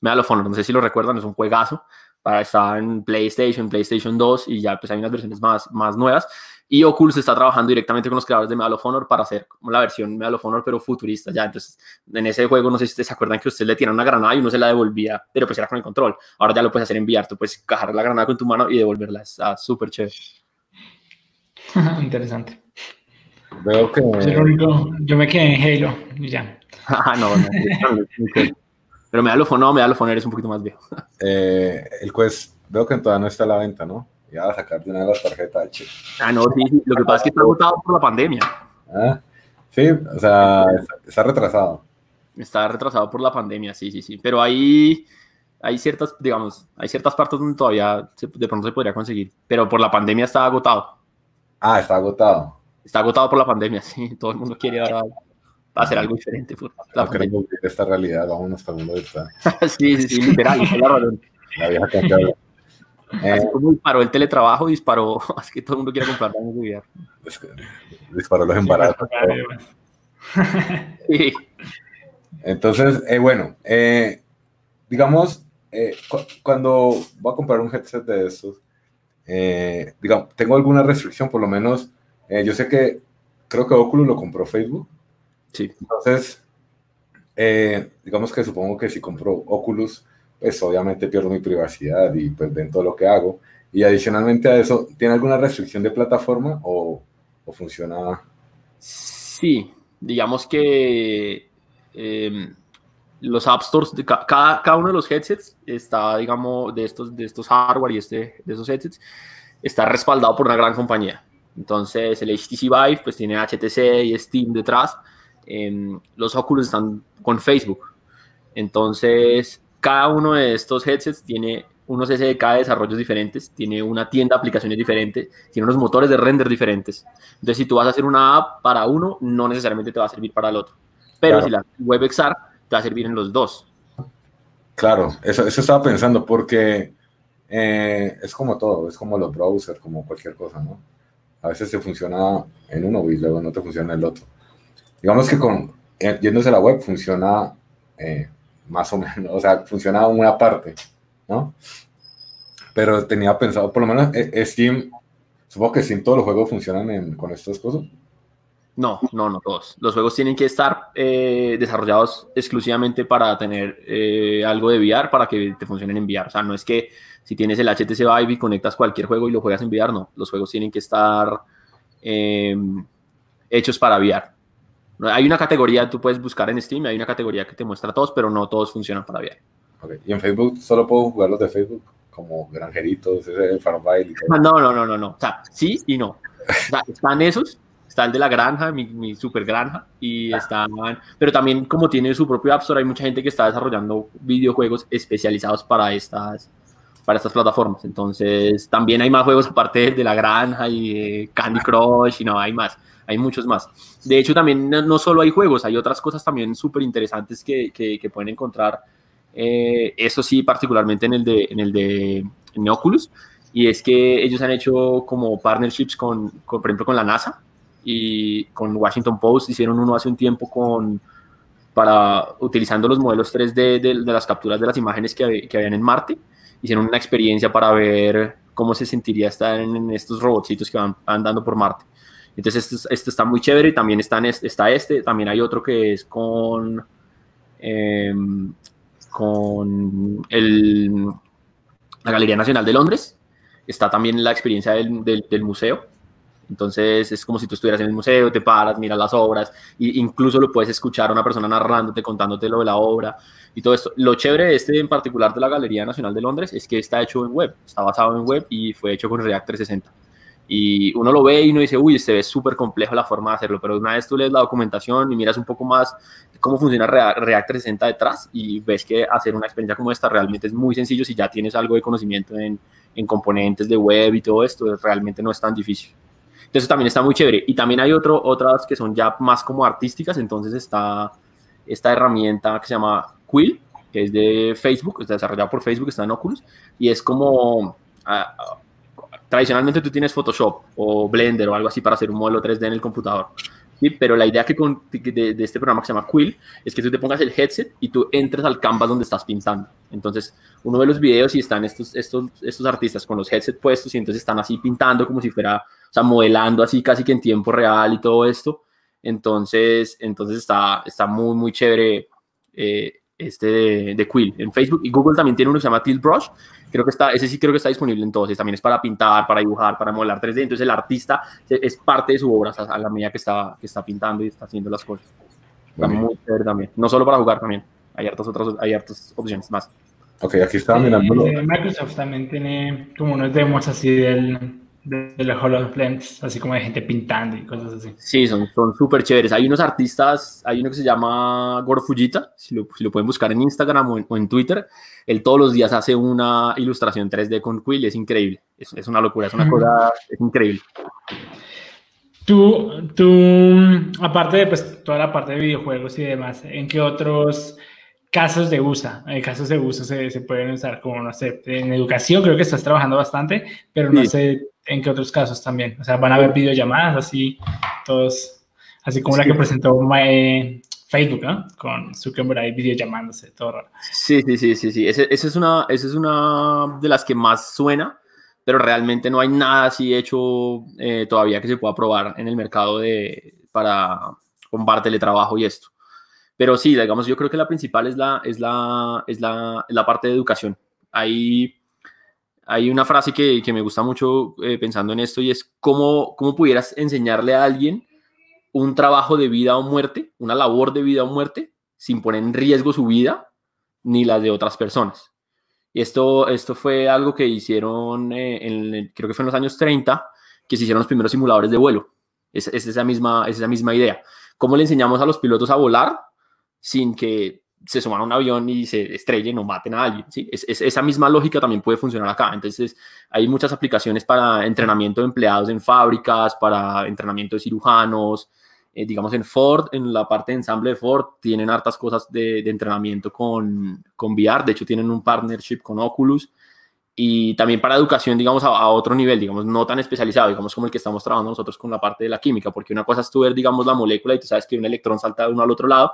Medal of Honor, no sé si lo recuerdan, es un juegazo. Para, estar en PlayStation, PlayStation 2 y ya pues hay unas versiones más, más nuevas. Y Oculus está trabajando directamente con los creadores de Medal of Honor para hacer como la versión Medal of Honor, pero futurista ya. Entonces, en ese juego, no sé si ustedes se acuerdan que usted le tiran una granada y uno se la devolvía, pero pues era con el control. Ahora ya lo puedes hacer enviar, tú puedes cajar la granada con tu mano y devolverla. Es súper chévere. Interesante. Veo que. yo me quedé en Halo y ya. ah, no, no. pero Medal of Honor, no, Medal of Honor es un poquito más viejo. Eh, el Quest, veo que todavía no está a la venta, ¿no? Ya a sacar de una de las tarjetas Ah, no, sí, Lo que pasa es que está agotado por la pandemia. Ah, sí, o sea, está retrasado. Está retrasado por la pandemia, sí, sí, sí. Pero hay, hay ciertas, digamos, hay ciertas partes donde todavía de pronto se podría conseguir. Pero por la pandemia está agotado. Ah, está agotado. Está agotado por la pandemia, sí. Todo el mundo quiere ahora hacer algo diferente. Por la no queremos esta realidad, vámonos para el mundo virtual. sí, sí, sí, literal, la vieja eh, como disparó el teletrabajo, disparó, así que todo el mundo quiere comprar daños de VR. Disparó los embarazos. Entonces, eh, bueno, eh, digamos, cuando voy a comprar un headset de estos, digamos, tengo alguna restricción, por lo menos, yo sé que creo que Oculus lo compró Facebook. Sí. Entonces, digamos que supongo que si compró Oculus, pues obviamente pierdo mi privacidad y pues todo lo que hago. Y adicionalmente a eso, ¿tiene alguna restricción de plataforma o, funciona? Sí, digamos que em, los App Stores, cada, cada uno de los headsets está, digamos, de estos, de estos hardware y este, de esos headsets, está respaldado por una gran compañía. Entonces, el HTC Vive pues tiene HTC y Steam detrás. Em, los Oculus están con Facebook. Entonces, cada uno de estos headsets tiene unos SDK de desarrollos diferentes, tiene una tienda de aplicaciones diferentes, tiene unos motores de render diferentes. Entonces, si tú vas a hacer una app para uno, no necesariamente te va a servir para el otro. Pero si la WebXR te va a servir en los dos. Claro, eso, eso estaba pensando porque eh, es como todo, es como los browsers, como cualquier cosa, ¿no? A veces te funciona en uno y luego no te funciona en el otro. Digamos que con, eh, yéndose a la web funciona eh, más o menos, o sea, funcionaba una parte, ¿no? Pero tenía pensado, por lo menos eh, Steam, supongo que Steam todos los juegos funcionan con estas cosas. No, no, no todos. Los juegos tienen que estar eh, desarrollados exclusivamente para tener eh, algo de VR para que te funcionen en VR. O sea, no es que si tienes el HTC Vive y conectas cualquier juego y lo juegas en VR, no. Los juegos tienen que estar hechos para VR. Hay una categoría, tú puedes buscar en Steam, hay una categoría que te muestra todos, pero no todos funcionan para VR. Okay. ¿Y en Facebook solo puedo jugar los de Facebook? Como Granjeritos, ese Farmville. No, no, no, no, no. O sea, sí y no. O sea, están esos, está el de la granja, mi, mi super granja, y están, pero también como tiene su propio App Store, hay mucha gente que está desarrollando videojuegos especializados para estas, para estas plataformas. Entonces, también hay más juegos aparte de la granja y Candy Crush, y no, hay más hay muchos más. De hecho, también no, solo hay juegos, hay otras cosas también súper interesantes que, que, pueden encontrar, eh, eso sí, particularmente en el de, en el de Oculus, y es que ellos han hecho como partnerships con, con, por ejemplo, con la NASA y con Washington Post, hicieron uno hace un tiempo con para utilizando los modelos 3D de, de, las capturas de las imágenes que, que, habían en Marte, hicieron una experiencia para ver cómo se sentiría estar en, estos robotcitos que van andando por Marte. Entonces, este, está muy chévere. También está, este, está este. También hay otro que es con, em, con el, la Galería Nacional de Londres. Está también la experiencia del, del, museo. Entonces es como si tú estuvieras en el museo, te paras, miras las obras, e incluso lo puedes escuchar a una persona narrándote, contándote lo de la obra y todo esto. Lo chévere de este en particular de la Galería Nacional de Londres es que está hecho en web, está basado en web y fue hecho con React 360 y uno lo ve y uno dice, uy, se ve súper complejo la forma de hacerlo, pero una vez tú lees la documentación y miras un poco más cómo funciona React 360 detrás y ves que hacer una experiencia como esta realmente es muy sencillo si ya tienes algo de conocimiento en, en componentes de web y todo esto, realmente no es tan difícil. Entonces también está muy chévere. Y también hay otro, otras que son ya más como artísticas, entonces está esta herramienta que se llama Quill, que es de Facebook, está desarrollado por Facebook, está en Oculus, y es como... Ah, tradicionalmente tú tienes Photoshop o Blender o algo así para hacer un modelo 3D en el computador. ¿Sí? Pero la idea que con, de, este programa que se llama Quill es que tú te pongas el headset y tú entres al canvas donde estás pintando. Entonces, uno ve los videos y están estos, estos, estos artistas con los headsets puestos y entonces están así pintando como si fuera, o sea, modelando así casi que en tiempo real y todo esto. Entonces, entonces está, está muy, muy chévere eh, este de, de, Quill en Facebook. Y Google también tiene uno que se llama Tilt Brush. Creo que está, ese sí creo que está disponible en todos. También es para pintar, para dibujar, para modelar 3D. Entonces el artista es parte de su obra a la medida que está, que está pintando y está haciendo las cosas. Está muy chévere también. No solo para jugar también. Hay hartas otras, hay hartas opciones más. Ok, aquí estaba mirando. Microsoft también tiene como unos demos así del, de los HoloLens, así como de gente pintando y cosas así. Sí, son súper chéveres. Hay unos artistas, hay uno que se llama Goro Fujita, si lo, si lo pueden buscar en Instagram o en, Twitter, él todos los días hace una ilustración 3D con Quill, es increíble, es, es una locura, es una cosa, es increíble. Tú, tú, aparte de pues, toda la parte de videojuegos y demás, ¿en qué otros casos de uso, en casos de uso se, se, pueden usar como, no sé, en educación creo que estás trabajando bastante, pero no sé en qué otros casos también. O sea, van a haber videollamadas así, todos, así como la que presentó eh, Facebook, ¿no? Con Zuckerberg ahí videollamándose, todo raro. Sí, sí, sí, sí, sí. Esa es, una, esa es una de las que más suena, pero realmente no hay nada así hecho eh, todavía que se pueda probar en el mercado de, para combar teletrabajo y esto. Pero sí, digamos, yo creo que la principal es la, es la, es la, la parte de educación. Hay, hay una frase que, que me gusta mucho eh, pensando en esto y es cómo, cómo pudieras enseñarle a alguien un trabajo de vida o muerte, una labor de vida o muerte, sin poner en riesgo su vida ni la de otras personas. Y esto, esto fue algo que hicieron, eh, creo que fue en los años 30, que se hicieron los primeros simuladores de vuelo. Es, es, esa, misma, es esa misma idea. ¿Cómo le enseñamos a los pilotos a volar sin que se suban a un avión y se estrellen o maten a alguien. ¿sí? Es, esa misma lógica también puede funcionar acá. Entonces, hay muchas aplicaciones para entrenamiento de empleados en fábricas, para entrenamiento de cirujanos. Eh, digamos, en Ford, en la parte de ensamble de Ford, tienen hartas cosas de, entrenamiento con, con VR. De hecho, tienen un partnership con Oculus. Y también para educación, digamos, a, a, otro nivel, digamos, no tan especializado, digamos, como el que estamos trabajando nosotros con la parte de la química, porque una cosa es tú ver, digamos, la molécula y tú sabes que un electrón salta de uno al otro lado,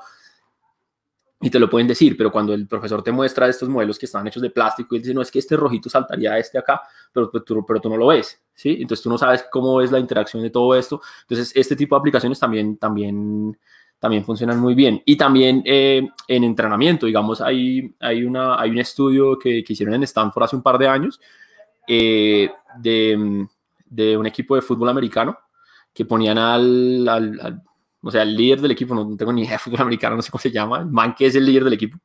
y te lo pueden decir, pero cuando el profesor te muestra estos modelos que están hechos de plástico y él dice, no, es que este rojito saltaría a este acá, pero, pero, tú, pero tú no lo ves, ¿sí? Entonces tú no sabes cómo es la interacción de todo esto. Entonces este tipo de aplicaciones también, también, también funcionan muy bien. Y también eh, en entrenamiento, digamos, hay, hay, una, hay un estudio que, que hicieron en Stanford hace un par de años eh, de, de, un equipo de fútbol americano que ponían al, al o sea, el líder del equipo, no tengo ni idea de fútbol americano, no sé cómo se llama, el man que es el líder del equipo,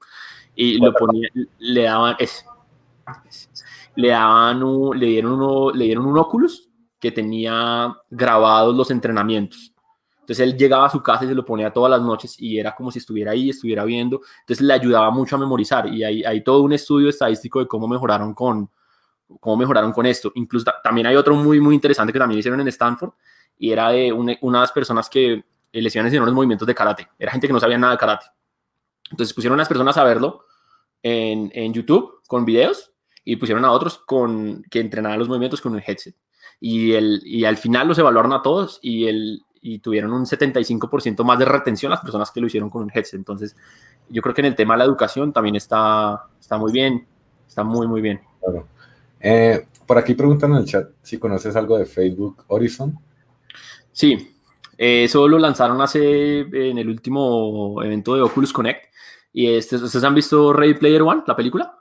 y lo ponía, le daban, ese, le daban, un, le dieron uno, le dieron un Oculus que tenía grabados los entrenamientos. Entonces él llegaba a su casa y se lo ponía todas las noches y era como si estuviera ahí, estuviera viendo. Entonces le ayudaba mucho a memorizar y hay, hay todo un estudio estadístico de cómo mejoraron con, cómo mejoraron con esto. Incluso también hay otro muy, muy interesante que también hicieron en Stanford y era de unas personas que lesiones en unos movimientos de karate. Era gente que no sabía nada de karate. Entonces pusieron a unas personas a verlo en, en YouTube con videos y pusieron a otros con, que entrenaban los movimientos con un headset. Y, el, y al final los evaluaron a todos y, el, y tuvieron un 75% más de retención las personas que lo hicieron con un headset. Entonces, yo creo que en el tema de la educación también está, está muy bien, está muy, muy bien. Eh, por aquí preguntan en el chat si conoces algo de Facebook Horizon. Sí, eh, eso lo lanzaron hace en el último evento de Oculus Connect. Y este, ¿Ustedes han visto Ready Player One, la película?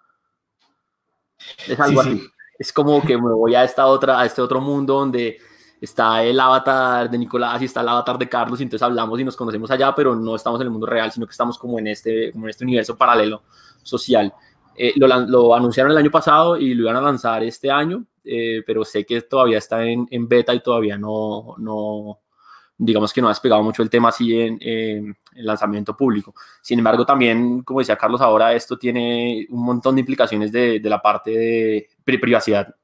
Es algo así. Es como que me voy a, esta otra, a este otro mundo donde está el avatar de Nicolás y está el avatar de Carlos, y entonces hablamos y nos conocemos allá, pero no estamos en el mundo real, sino que estamos como en este, como en este universo paralelo social. Eh, lo, lo, anunciaron el año pasado y lo iban a lanzar este año, eh, pero sé que todavía está en, en beta y todavía no, no, digamos que no ha despegado mucho el tema así en, el lanzamiento público. Sin embargo, también, como decía Carlos, ahora esto tiene un montón de implicaciones de, la parte de privacidad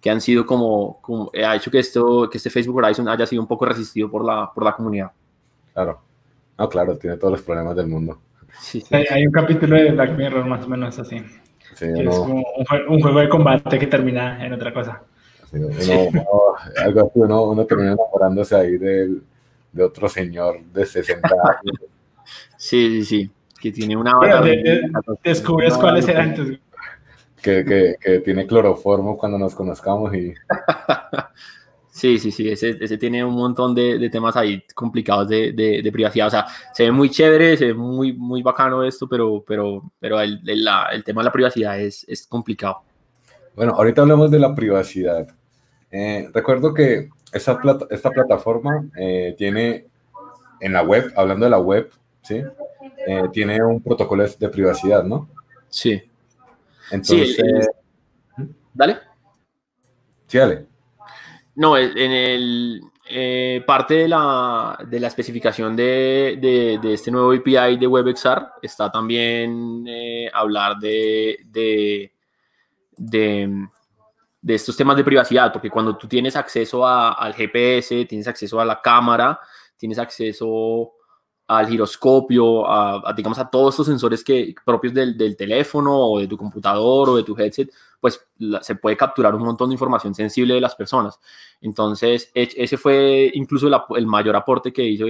que han sido como, como, ha hecho que esto que este Facebook Horizon haya sido un poco resistido por la, por la comunidad. Claro. No, claro, tiene todos los problemas del mundo. Hay, un capítulo de Black Mirror más o menos así. Es como un, juego de combate que termina en otra cosa. Algo así, uno, termina enamorándose ahí de, de otro señor de 60 años. Sí, sí, sí. Que tiene una. descubres cuáles eran tus. Que, que, que, tiene cloroformo cuando nos conozcamos y. Sí, sí, sí, ese, ese tiene un montón de, de temas ahí complicados de, de, privacidad. O sea, se ve muy chévere, se ve muy, muy bacano esto, pero, pero, pero el, el, el tema de la privacidad es, es, complicado. Bueno, ahorita hablamos de la privacidad. Eh, recuerdo que esta, plata, esta plataforma eh, tiene en la web, hablando de la web, ¿sí? Eh, tiene un protocolo de privacidad, ¿no? Sí. Entonces... Sí, dale. Sí, dale. No, en el eh, parte de la, de la especificación de, de, de, este nuevo API de WebXR está también eh, hablar de, de, de, estos temas de privacidad, porque cuando tú tienes acceso a, al GPS, tienes acceso a la cámara, tienes acceso al giroscopio, a, digamos a todos estos sensores que, propios del, del, teléfono o de tu computador o de tu headset, pues se puede capturar un montón de información sensible de las personas. Entonces, e, ese fue incluso el mayor aporte que hizo,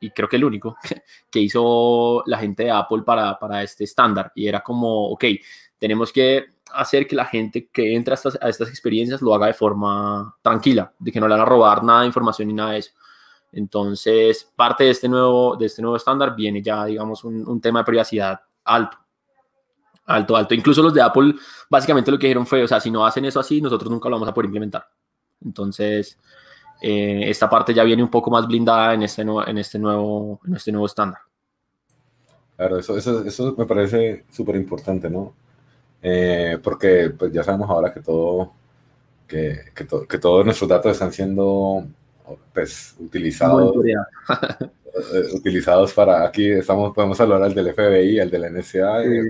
y creo que el único, que hizo la gente de Apple para, para este estándar. Y era como, ok, tenemos que hacer que la gente que entra a estas, a estas experiencias lo haga de forma tranquila, de que no le van a robar nada de información ni nada de eso. Entonces, parte de este nuevo, de este nuevo estándar viene ya, digamos, un, tema de privacidad alto. Alto, alto. Incluso los de Apple, básicamente lo que dijeron fue, o sea, si no hacen eso así, nosotros nunca lo vamos a poder implementar. Entonces, eh, esta parte ya viene un poco más blindada en este, en este, nuevo, en este nuevo estándar. Claro, eso, eso, eso me parece súper importante, ¿no? Eh, porque pues ya sabemos ahora que todo, que, que, que todos nuestros datos están siendo pues, utilizados, eh, utilizados para, aquí estamos, podemos hablar al del FBI, al del NSA. Y,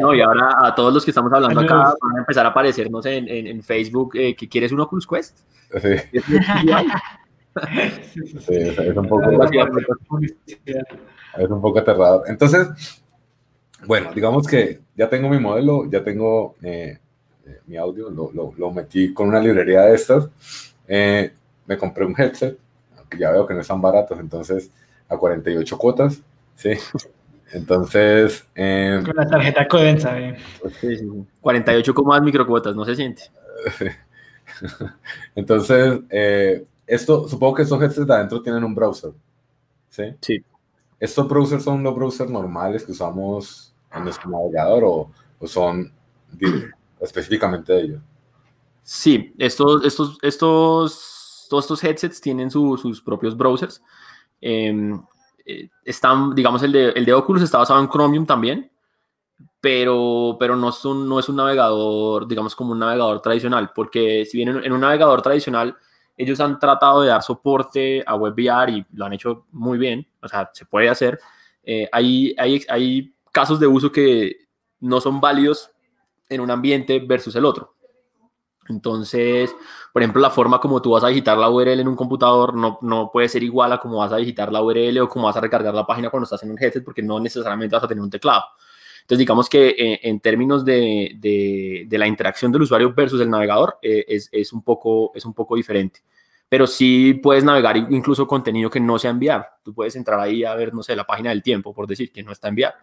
no, y ahora a todos los que estamos hablando acá van a empezar a aparecernos en, en, en Facebook eh, que quieres un Oculus Quest. Sí. sí, es, un poco, es un poco aterrador. Entonces, bueno, digamos que ya tengo mi modelo, ya tengo eh, mi audio, lo, lo, lo, metí con una librería de estas. Eh, me compré un headset, aunque ya veo que no están baratos, entonces a 48 cuotas, ¿sí? Entonces... Eh, Con la tarjeta Codensa, eh. Pues sí, sí, 48 más microcuotas, no se siente. Entonces, eh, esto, supongo que estos headsets de adentro tienen un browser, ¿sí? Sí. ¿Estos browsers son los browsers normales que usamos en nuestro navegador o, o son específicamente ellos? Sí, estos, estos, estos todos estos headsets tienen sus propios browsers. Em, eh, están, digamos, el de, el de Oculus está basado en Chromium también, pero, pero no, es un, no es un navegador, digamos, como un navegador tradicional, porque si bien en, un navegador tradicional ellos han tratado de dar soporte a WebVR y lo han hecho muy bien, o sea, se puede hacer, eh, hay, hay, hay casos de uso que no son válidos en un ambiente versus el otro. Entonces, por ejemplo, la forma como tú vas a digitar la URL en un computador no, no puede ser igual a como vas a digitar la URL o como vas a recargar la página cuando estás en un headset, porque no necesariamente vas a tener un teclado. Entonces, digamos que eh, en términos de, de, la interacción del usuario versus el navegador, eh, es, es, un poco, es un poco diferente. Pero sí puedes navegar incluso contenido que no sea enviar. Tú puedes entrar ahí a ver, no sé, la página del tiempo, por decir que no está enviar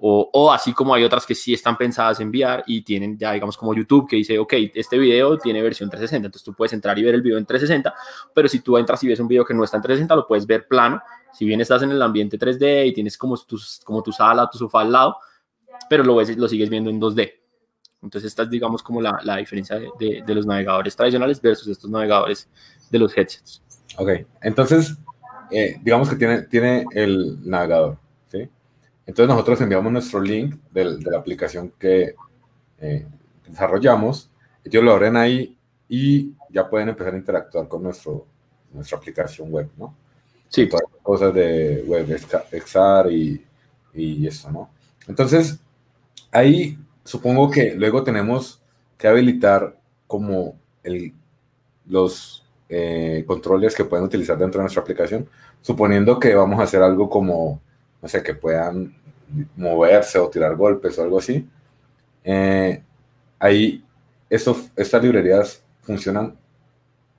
o, así como hay otras que sí están pensadas en enviar y tienen ya, digamos, como YouTube que dice, ok, este video tiene versión 360, entonces tú puedes entrar y ver el video en 360, pero si tú entras y ves un video que no está en 360, lo puedes ver plano, si bien estás en el ambiente 3D y tienes como, tus, como tu sala, tu sofá al lado, pero lo, ves, lo sigues viendo en 2D. Entonces esta es, digamos, como la, la diferencia de, de, los navegadores tradicionales versus estos navegadores de los headsets. Ok, entonces, eh, digamos que tiene, tiene el navegador, ¿sí? Entonces nosotros enviamos nuestro link de, de la aplicación que eh, desarrollamos, ellos lo abren ahí y ya pueden empezar a interactuar con nuestro, nuestra aplicación web, ¿no? Sí. Todas las cosas de web, XR y, y eso, ¿no? Entonces, ahí supongo que luego tenemos que habilitar como el, los eh, controles que pueden utilizar dentro de nuestra aplicación, suponiendo que vamos a hacer algo como, no sé, que puedan moverse o tirar golpes o algo así. Eh, ahí, ¿estas librerías funcionan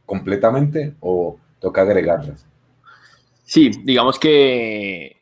completamente o toca agregarlas? Sí, digamos que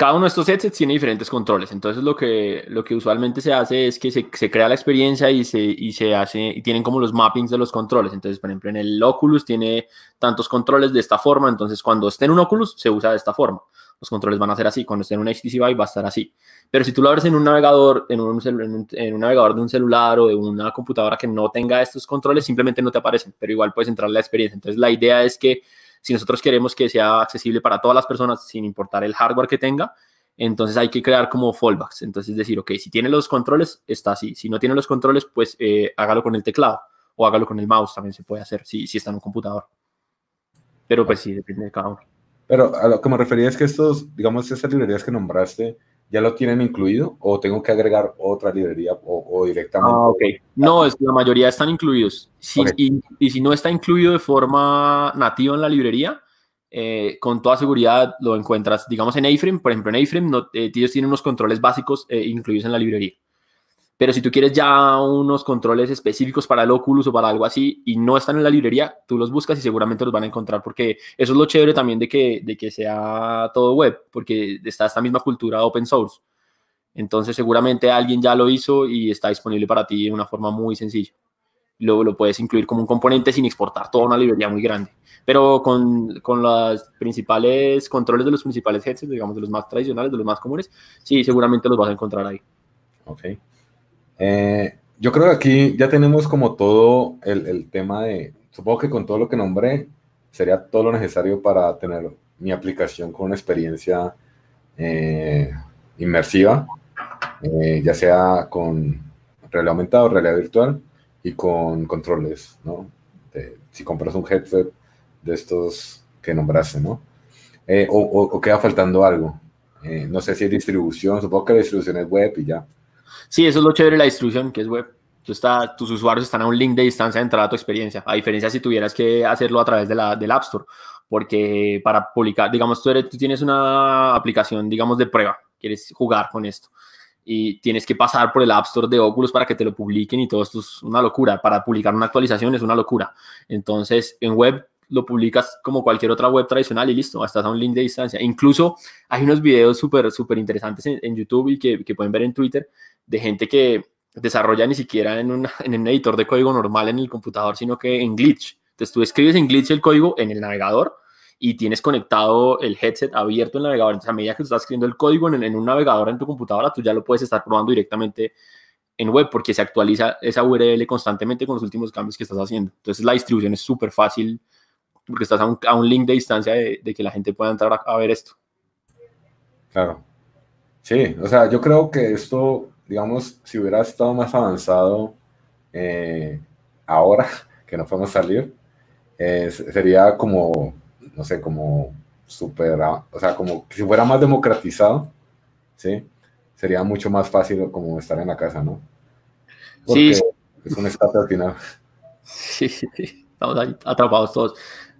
cada uno de estos headsets tiene diferentes controles. Entonces lo que, lo que usualmente se hace es que se, se crea la experiencia y se, y se hace, y tienen como los mappings de los controles. Entonces, por ejemplo, en el Oculus tiene tantos controles de esta forma. Entonces, cuando esté en un Oculus, se usa de esta forma. Los controles van a ser así. Cuando esté en un HTC Vive, va a estar así. Pero si tú lo abres en un navegador, en un, en un, navegador de un celular o de una computadora que no tenga estos controles, simplemente no te aparecen. Pero igual puedes entrar en la experiencia. Entonces, la idea es que si nosotros queremos que sea accesible para todas las personas sin importar el hardware que tenga, entonces hay que crear como fallbacks. Entonces decir, ok, si tiene los controles, está así. Si no tiene los controles, pues eh, hágalo con el teclado o hágalo con el mouse, también se puede hacer si, si está en un computador. Pero pues sí, depende de cada uno. Pero a lo que me refería es que estos, digamos, esas librerías que nombraste, ¿ya lo tienen incluido o tengo que agregar otra librería o, directamente? Ah, ok. No, es, la mayoría están incluidos. y, y, si no está incluido de forma nativa en la librería, eh, con toda seguridad lo encuentras, digamos, en A-Frame. Por ejemplo, en A-Frame no, eh, ellos tienen unos controles básicos eh, incluidos en la librería. Pero si tú quieres ya unos controles específicos para el Oculus o para algo así y no están en la librería, tú los buscas y seguramente los van a encontrar porque eso es lo chévere también de que, de que sea todo web, porque está esta misma cultura open source. Entonces seguramente alguien ya lo hizo y está disponible para ti de una forma muy sencilla. Luego lo puedes incluir como un componente sin exportar toda una librería muy grande. Pero con, con los principales controles de los principales headsets, digamos, de los más tradicionales, de los más comunes, sí, seguramente los vas a encontrar ahí. Ok. Eh, yo creo que aquí ya tenemos como todo el, tema de, supongo que con todo lo que nombré, sería todo lo necesario para tener mi aplicación con una experiencia eh, inmersiva, eh, ya sea con realidad aumentada o realidad virtual y con controles, ¿no? si compras un headset de estos que nombraste, ¿no? o, o, queda faltando algo. no sé si hay distribución, supongo que la distribución es web y ya. Sí, eso es lo chévere de la distribución, que es web. Tú está, tus usuarios están a un link de distancia de entrada a tu experiencia, a diferencia si tuvieras que hacerlo a través de la, del App Store, porque para publicar, digamos, tú, eres, tú tienes una aplicación, digamos, de prueba, quieres jugar con esto, y tienes que pasar por el App Store de Oculus para que te lo publiquen y todo esto es una locura. Para publicar una actualización es una locura. Entonces, en web lo publicas como cualquier otra web tradicional y listo, estás a un link de distancia. Incluso hay unos videos súper, súper interesantes en, YouTube y que, que, pueden ver en Twitter de gente que desarrolla ni siquiera en, un editor de código normal en el computador, sino que en Glitch. Entonces tú escribes en Glitch el código en el navegador y tienes conectado el headset abierto en el navegador. Entonces a medida que estás escribiendo el código en, en un navegador en tu computadora, tú ya lo puedes estar probando directamente en web porque se actualiza esa URL constantemente con los últimos cambios que estás haciendo. Entonces la distribución es súper fácil porque estás a un, link de distancia de, que la gente pueda entrar a, ver esto. Claro. Sí, o sea, yo creo que esto, digamos, si hubiera estado más avanzado eh, ahora que no podemos salir, eh, sería como, no sé, como súper, o sea, como si fuera más democratizado, ¿sí? Sería mucho más fácil como estar en la casa, ¿no? Porque sí. es un escape al final. Sí, sí, sí, estamos ahí atrapados todos.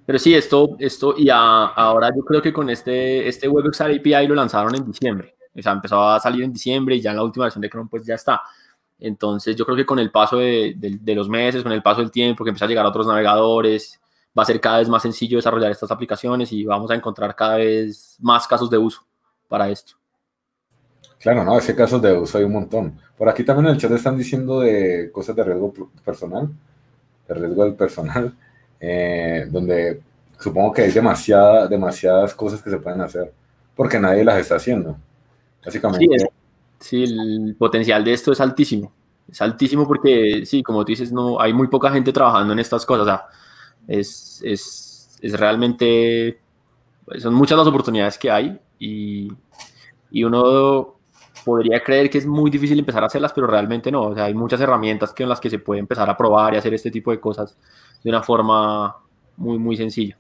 Pero sí, esto, esto y ahora yo creo que con este, este WebXR API lo lanzaron en diciembre. O sea, empezó a salir en diciembre y ya en la última versión de Chrome pues ya está. Entonces yo creo que con el paso de, los meses, con el paso del tiempo, que empieza a llegar a otros navegadores, va a ser cada vez más sencillo desarrollar estas aplicaciones y vamos a encontrar cada vez más casos de uso para esto. Claro, no, ese casos de uso hay un montón. Por aquí también en el chat están diciendo de cosas de riesgo personal, de riesgo del personal. Eh, donde supongo que hay demasiada, demasiadas cosas que se pueden hacer, porque nadie las está haciendo. Básicamente. Sí, el potencial de esto es altísimo. Es altísimo porque, sí, como tú dices, no, hay muy poca gente trabajando en estas cosas. O sea, es, es, es realmente, son muchas las oportunidades que hay y, y uno podría creer que es muy difícil empezar a hacerlas, pero realmente no. O sea, hay muchas herramientas en las que se puede empezar a probar y hacer este tipo de cosas de una forma muy, muy sencilla.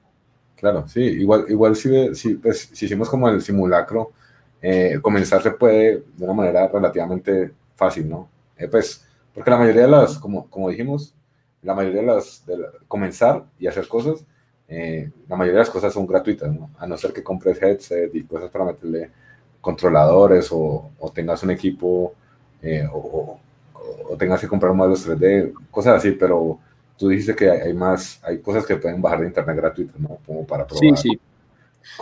Claro, sí, igual, igual si, si, pues, si hicimos como el simulacro, eh, comenzar se puede de una manera relativamente fácil, ¿no? Eh, pues, porque la mayoría de las, como, como dijimos, la mayoría de las, de comenzar y hacer cosas, eh, la mayoría de las cosas son gratuitas, ¿no? A no ser que compres headset y cosas para meterle controladores o, tengas un equipo eh, o, tengas que comprar modelos 3D, cosas así, pero tú dijiste que hay, más, hay cosas que pueden bajar de internet gratuito, ¿no? Como para probar. Sí, sí.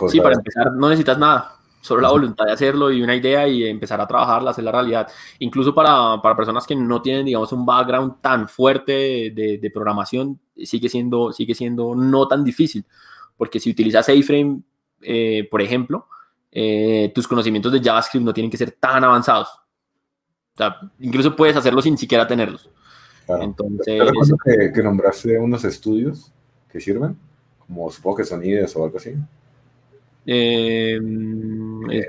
Sí, para empezar no necesitas nada, solo la voluntad de hacerlo y una idea y empezar a trabajarla, hacer la realidad. Incluso para, para personas que no tienen, digamos, un background tan fuerte de, de, programación, sigue siendo, sigue siendo no tan difícil, porque si utilizas A-Frame, eh, por ejemplo, eh, tus conocimientos de JavaScript no tienen que ser tan avanzados. O sea, incluso puedes hacerlo sin siquiera tenerlos. Entonces... Que, que nombraste unos estudios que sirven, como supongo que son IDES o algo así. Eh,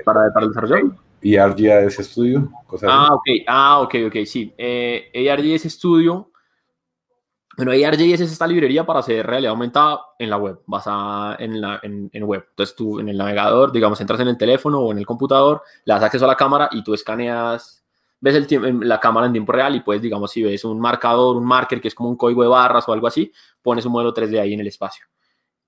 para, para el desarrollo. ¿Y ArcGIS Studio? ah, ok, ah, ok, ok, sí. Eh, ARGS Studio, bueno, ARGS es esta librería para hacer realidad aumentada en la web, basada en, la, en, web. Entonces tú en el navegador, digamos, entras en el teléfono o en el computador, le das acceso a la cámara y tú escaneas, ves el la cámara en tiempo real y puedes, digamos, si ves un marcador, un marker que es como un código de barras o algo así, pones un modelo 3D ahí en el espacio.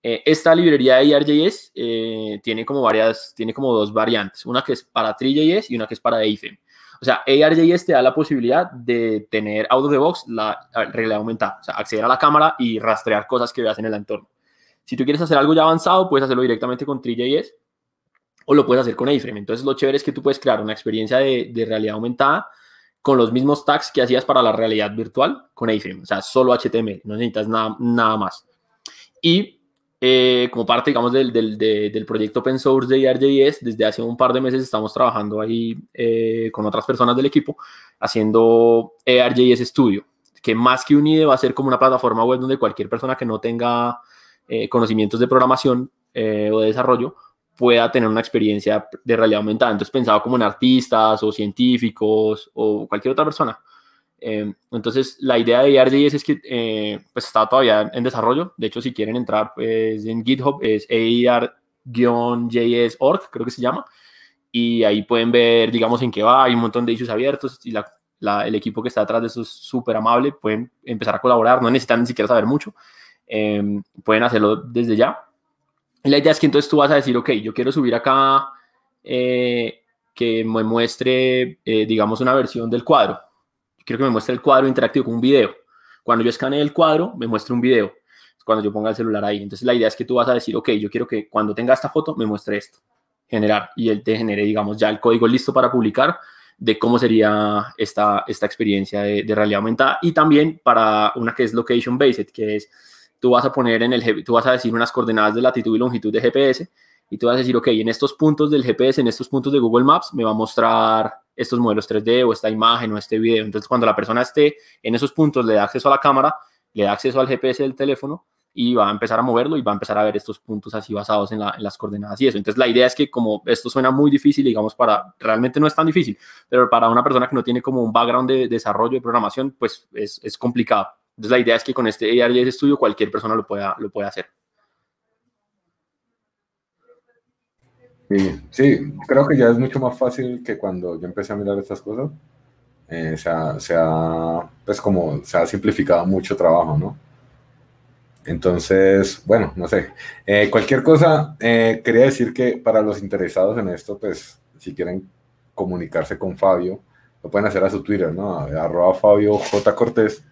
Eh, esta librería de ARJS eh, tiene como varias, tiene como dos variantes, una que es para TreeJS y una que es para AFM. O sea, ARJS te da la posibilidad de tener out of the box la realidad aumentada, o sea, acceder a la cámara y rastrear cosas que veas en el entorno. Si tú quieres hacer algo ya avanzado, puedes hacerlo directamente con TreeJS o lo puedes hacer con AFrame. Entonces, lo chévere es que tú puedes crear una experiencia de, de realidad aumentada con los mismos tags que hacías para la realidad virtual con AFrame. O sea, solo HTML, no necesitas nada, nada más. Y eh, como parte, digamos, del, del, del, proyecto open source de ARJS, desde hace un par de meses estamos trabajando ahí eh, con otras personas del equipo haciendo ARJS Studio, que más que un IDE va a ser como una plataforma web donde cualquier persona que no tenga eh, conocimientos de programación o de desarrollo pueda tener una experiencia de realidad aumentada. Entonces pensado como en artistas o científicos o cualquier otra persona. Em, entonces, la idea de ARJS es que eh, pues está todavía en desarrollo. De hecho, si quieren entrar pues, en GitHub, es AR-JS.org, creo que se llama. Y ahí pueden ver, digamos, en qué va. Hay un montón de issues abiertos y la, el equipo que está detrás de eso es súper amable. Pueden empezar a colaborar, no necesitan ni siquiera saber mucho. Em, pueden hacerlo desde ya. Y la idea es que entonces tú vas a decir, ok, yo quiero subir acá eh, que me muestre, eh, digamos, una versión del cuadro quiero que me muestre el cuadro interactivo con un video. Cuando yo escanee el cuadro, me muestre un video. Cuando yo ponga el celular ahí. Entonces la idea es que tú vas a decir, ok, yo quiero que cuando tenga esta foto me muestre esto. Generar. Y él te genere, digamos, ya el código listo para publicar de cómo sería esta, esta experiencia de, realidad aumentada. Y también para una que es location based, que es tú vas a poner en el, tú vas a decir unas coordenadas de latitud y longitud de GPS y tú vas a decir, ok, en estos puntos del GPS, en estos puntos de Google Maps, me va a mostrar estos modelos 3D o esta imagen o este video. Entonces, cuando la persona esté en esos puntos, le da acceso a la cámara, le da acceso al GPS del teléfono y va a empezar a moverlo y va a empezar a ver estos puntos así basados en, las coordenadas y eso. Entonces, la idea es que como esto suena muy difícil, digamos, para, realmente no es tan difícil, pero para una persona que no tiene como un background de desarrollo de programación, pues es, complicado. Entonces, la idea es que con este ARJS Studio cualquier persona lo pueda, lo pueda hacer. Sí, creo que ya es mucho más fácil que cuando yo empecé a mirar estas cosas. Eh, se, ha, se, ha, pues como, se ha simplificado mucho trabajo, ¿no? Entonces, bueno, no sé. Eh, cualquier cosa, eh, quería decir que para los interesados en esto, pues si quieren comunicarse con Fabio, lo pueden hacer a su Twitter, ¿no? Arroba Fabio J. Cortés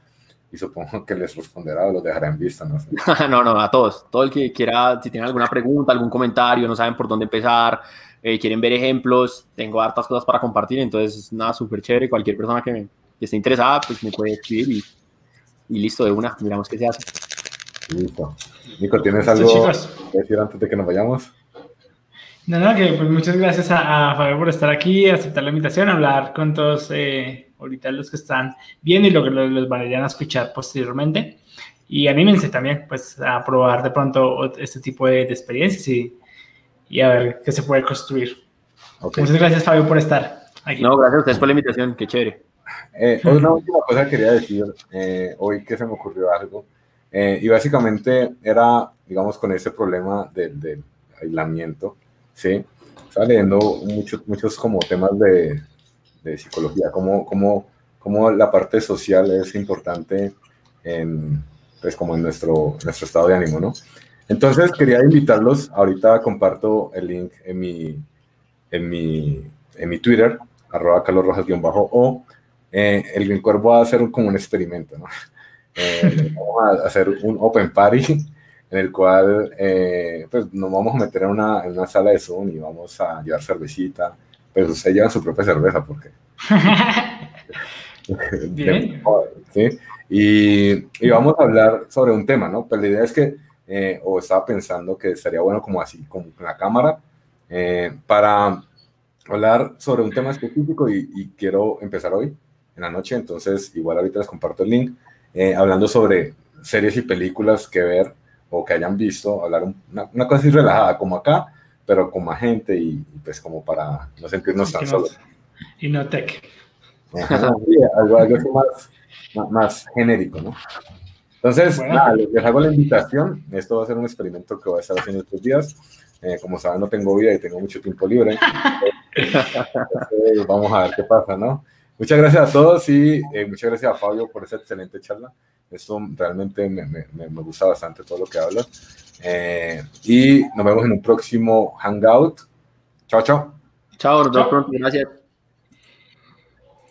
y supongo que les responderá o los dejará en vista, no sé. no, no, a todos. Todo el que quiera, si tienen alguna pregunta, algún comentario, no saben por dónde empezar, eh, quieren ver ejemplos, tengo hartas cosas para compartir, entonces nada, súper chévere. Cualquier persona que, esté interesada, pues me puede escribir y, listo, de una, miramos qué se hace. Listo. Nico, ¿tienes algo que decir antes de que nos vayamos? No, no, que pues muchas gracias a, Fabio por estar aquí, aceptar la invitación, hablar con todos. Eh, ahorita los que están viendo y lo que los, vayan a escuchar posteriormente. Y anímense también pues a probar de pronto este tipo de, experiencias y, y, a ver qué se puede construir. Muchas gracias Fabio por estar aquí. No, gracias a ustedes por la invitación, qué chévere. Eh, una última cosa que quería decir, eh, hoy que se me ocurrió algo, eh, y básicamente era, digamos, con ese problema del, del aislamiento, ¿sí? Estaba leyendo muchos, muchos como temas de, de psicología, cómo, cómo, cómo, la parte social es importante en, pues como en nuestro, nuestro estado de ánimo, ¿no? Entonces quería invitarlos, ahorita comparto el link en mi, en mi, en mi Twitter, arroba Carlos Rojas-o, eh, el Cuervo va a hacer como un experimento, ¿no? Eh, vamos a hacer un open party en el cual eh, pues nos vamos a meter en una, en una sala de Zoom y vamos a llevar cervecita, pero ustedes llevan su propia cerveza porque... Bien. ¿sí? y, y, vamos a hablar sobre un tema, ¿no? Pues la idea es que, eh, o estaba pensando que estaría bueno como así, con la cámara, para hablar sobre un tema específico y, y quiero empezar hoy en la noche, entonces igual ahorita les comparto el link, eh, hablando sobre series y películas que ver o que hayan visto, hablar una, una cosa así relajada como acá, pero con más gente y, pues como para no sentirnos tan solos. Y no tech. algo, algo más, más, genérico, ¿no? Entonces, nada, les hago la invitación. Esto va a ser un experimento que voy a estar haciendo estos días. Eh, como saben, no tengo vida y tengo mucho tiempo libre. Entonces, vamos a ver qué pasa, ¿no? Muchas gracias a todos y eh, muchas gracias a Fabio por esa excelente charla. Esto realmente me, gusta bastante todo lo que hablas. Eh, y nos vemos en un próximo Hangout. Chao, chao. Chao, nos. Gracias.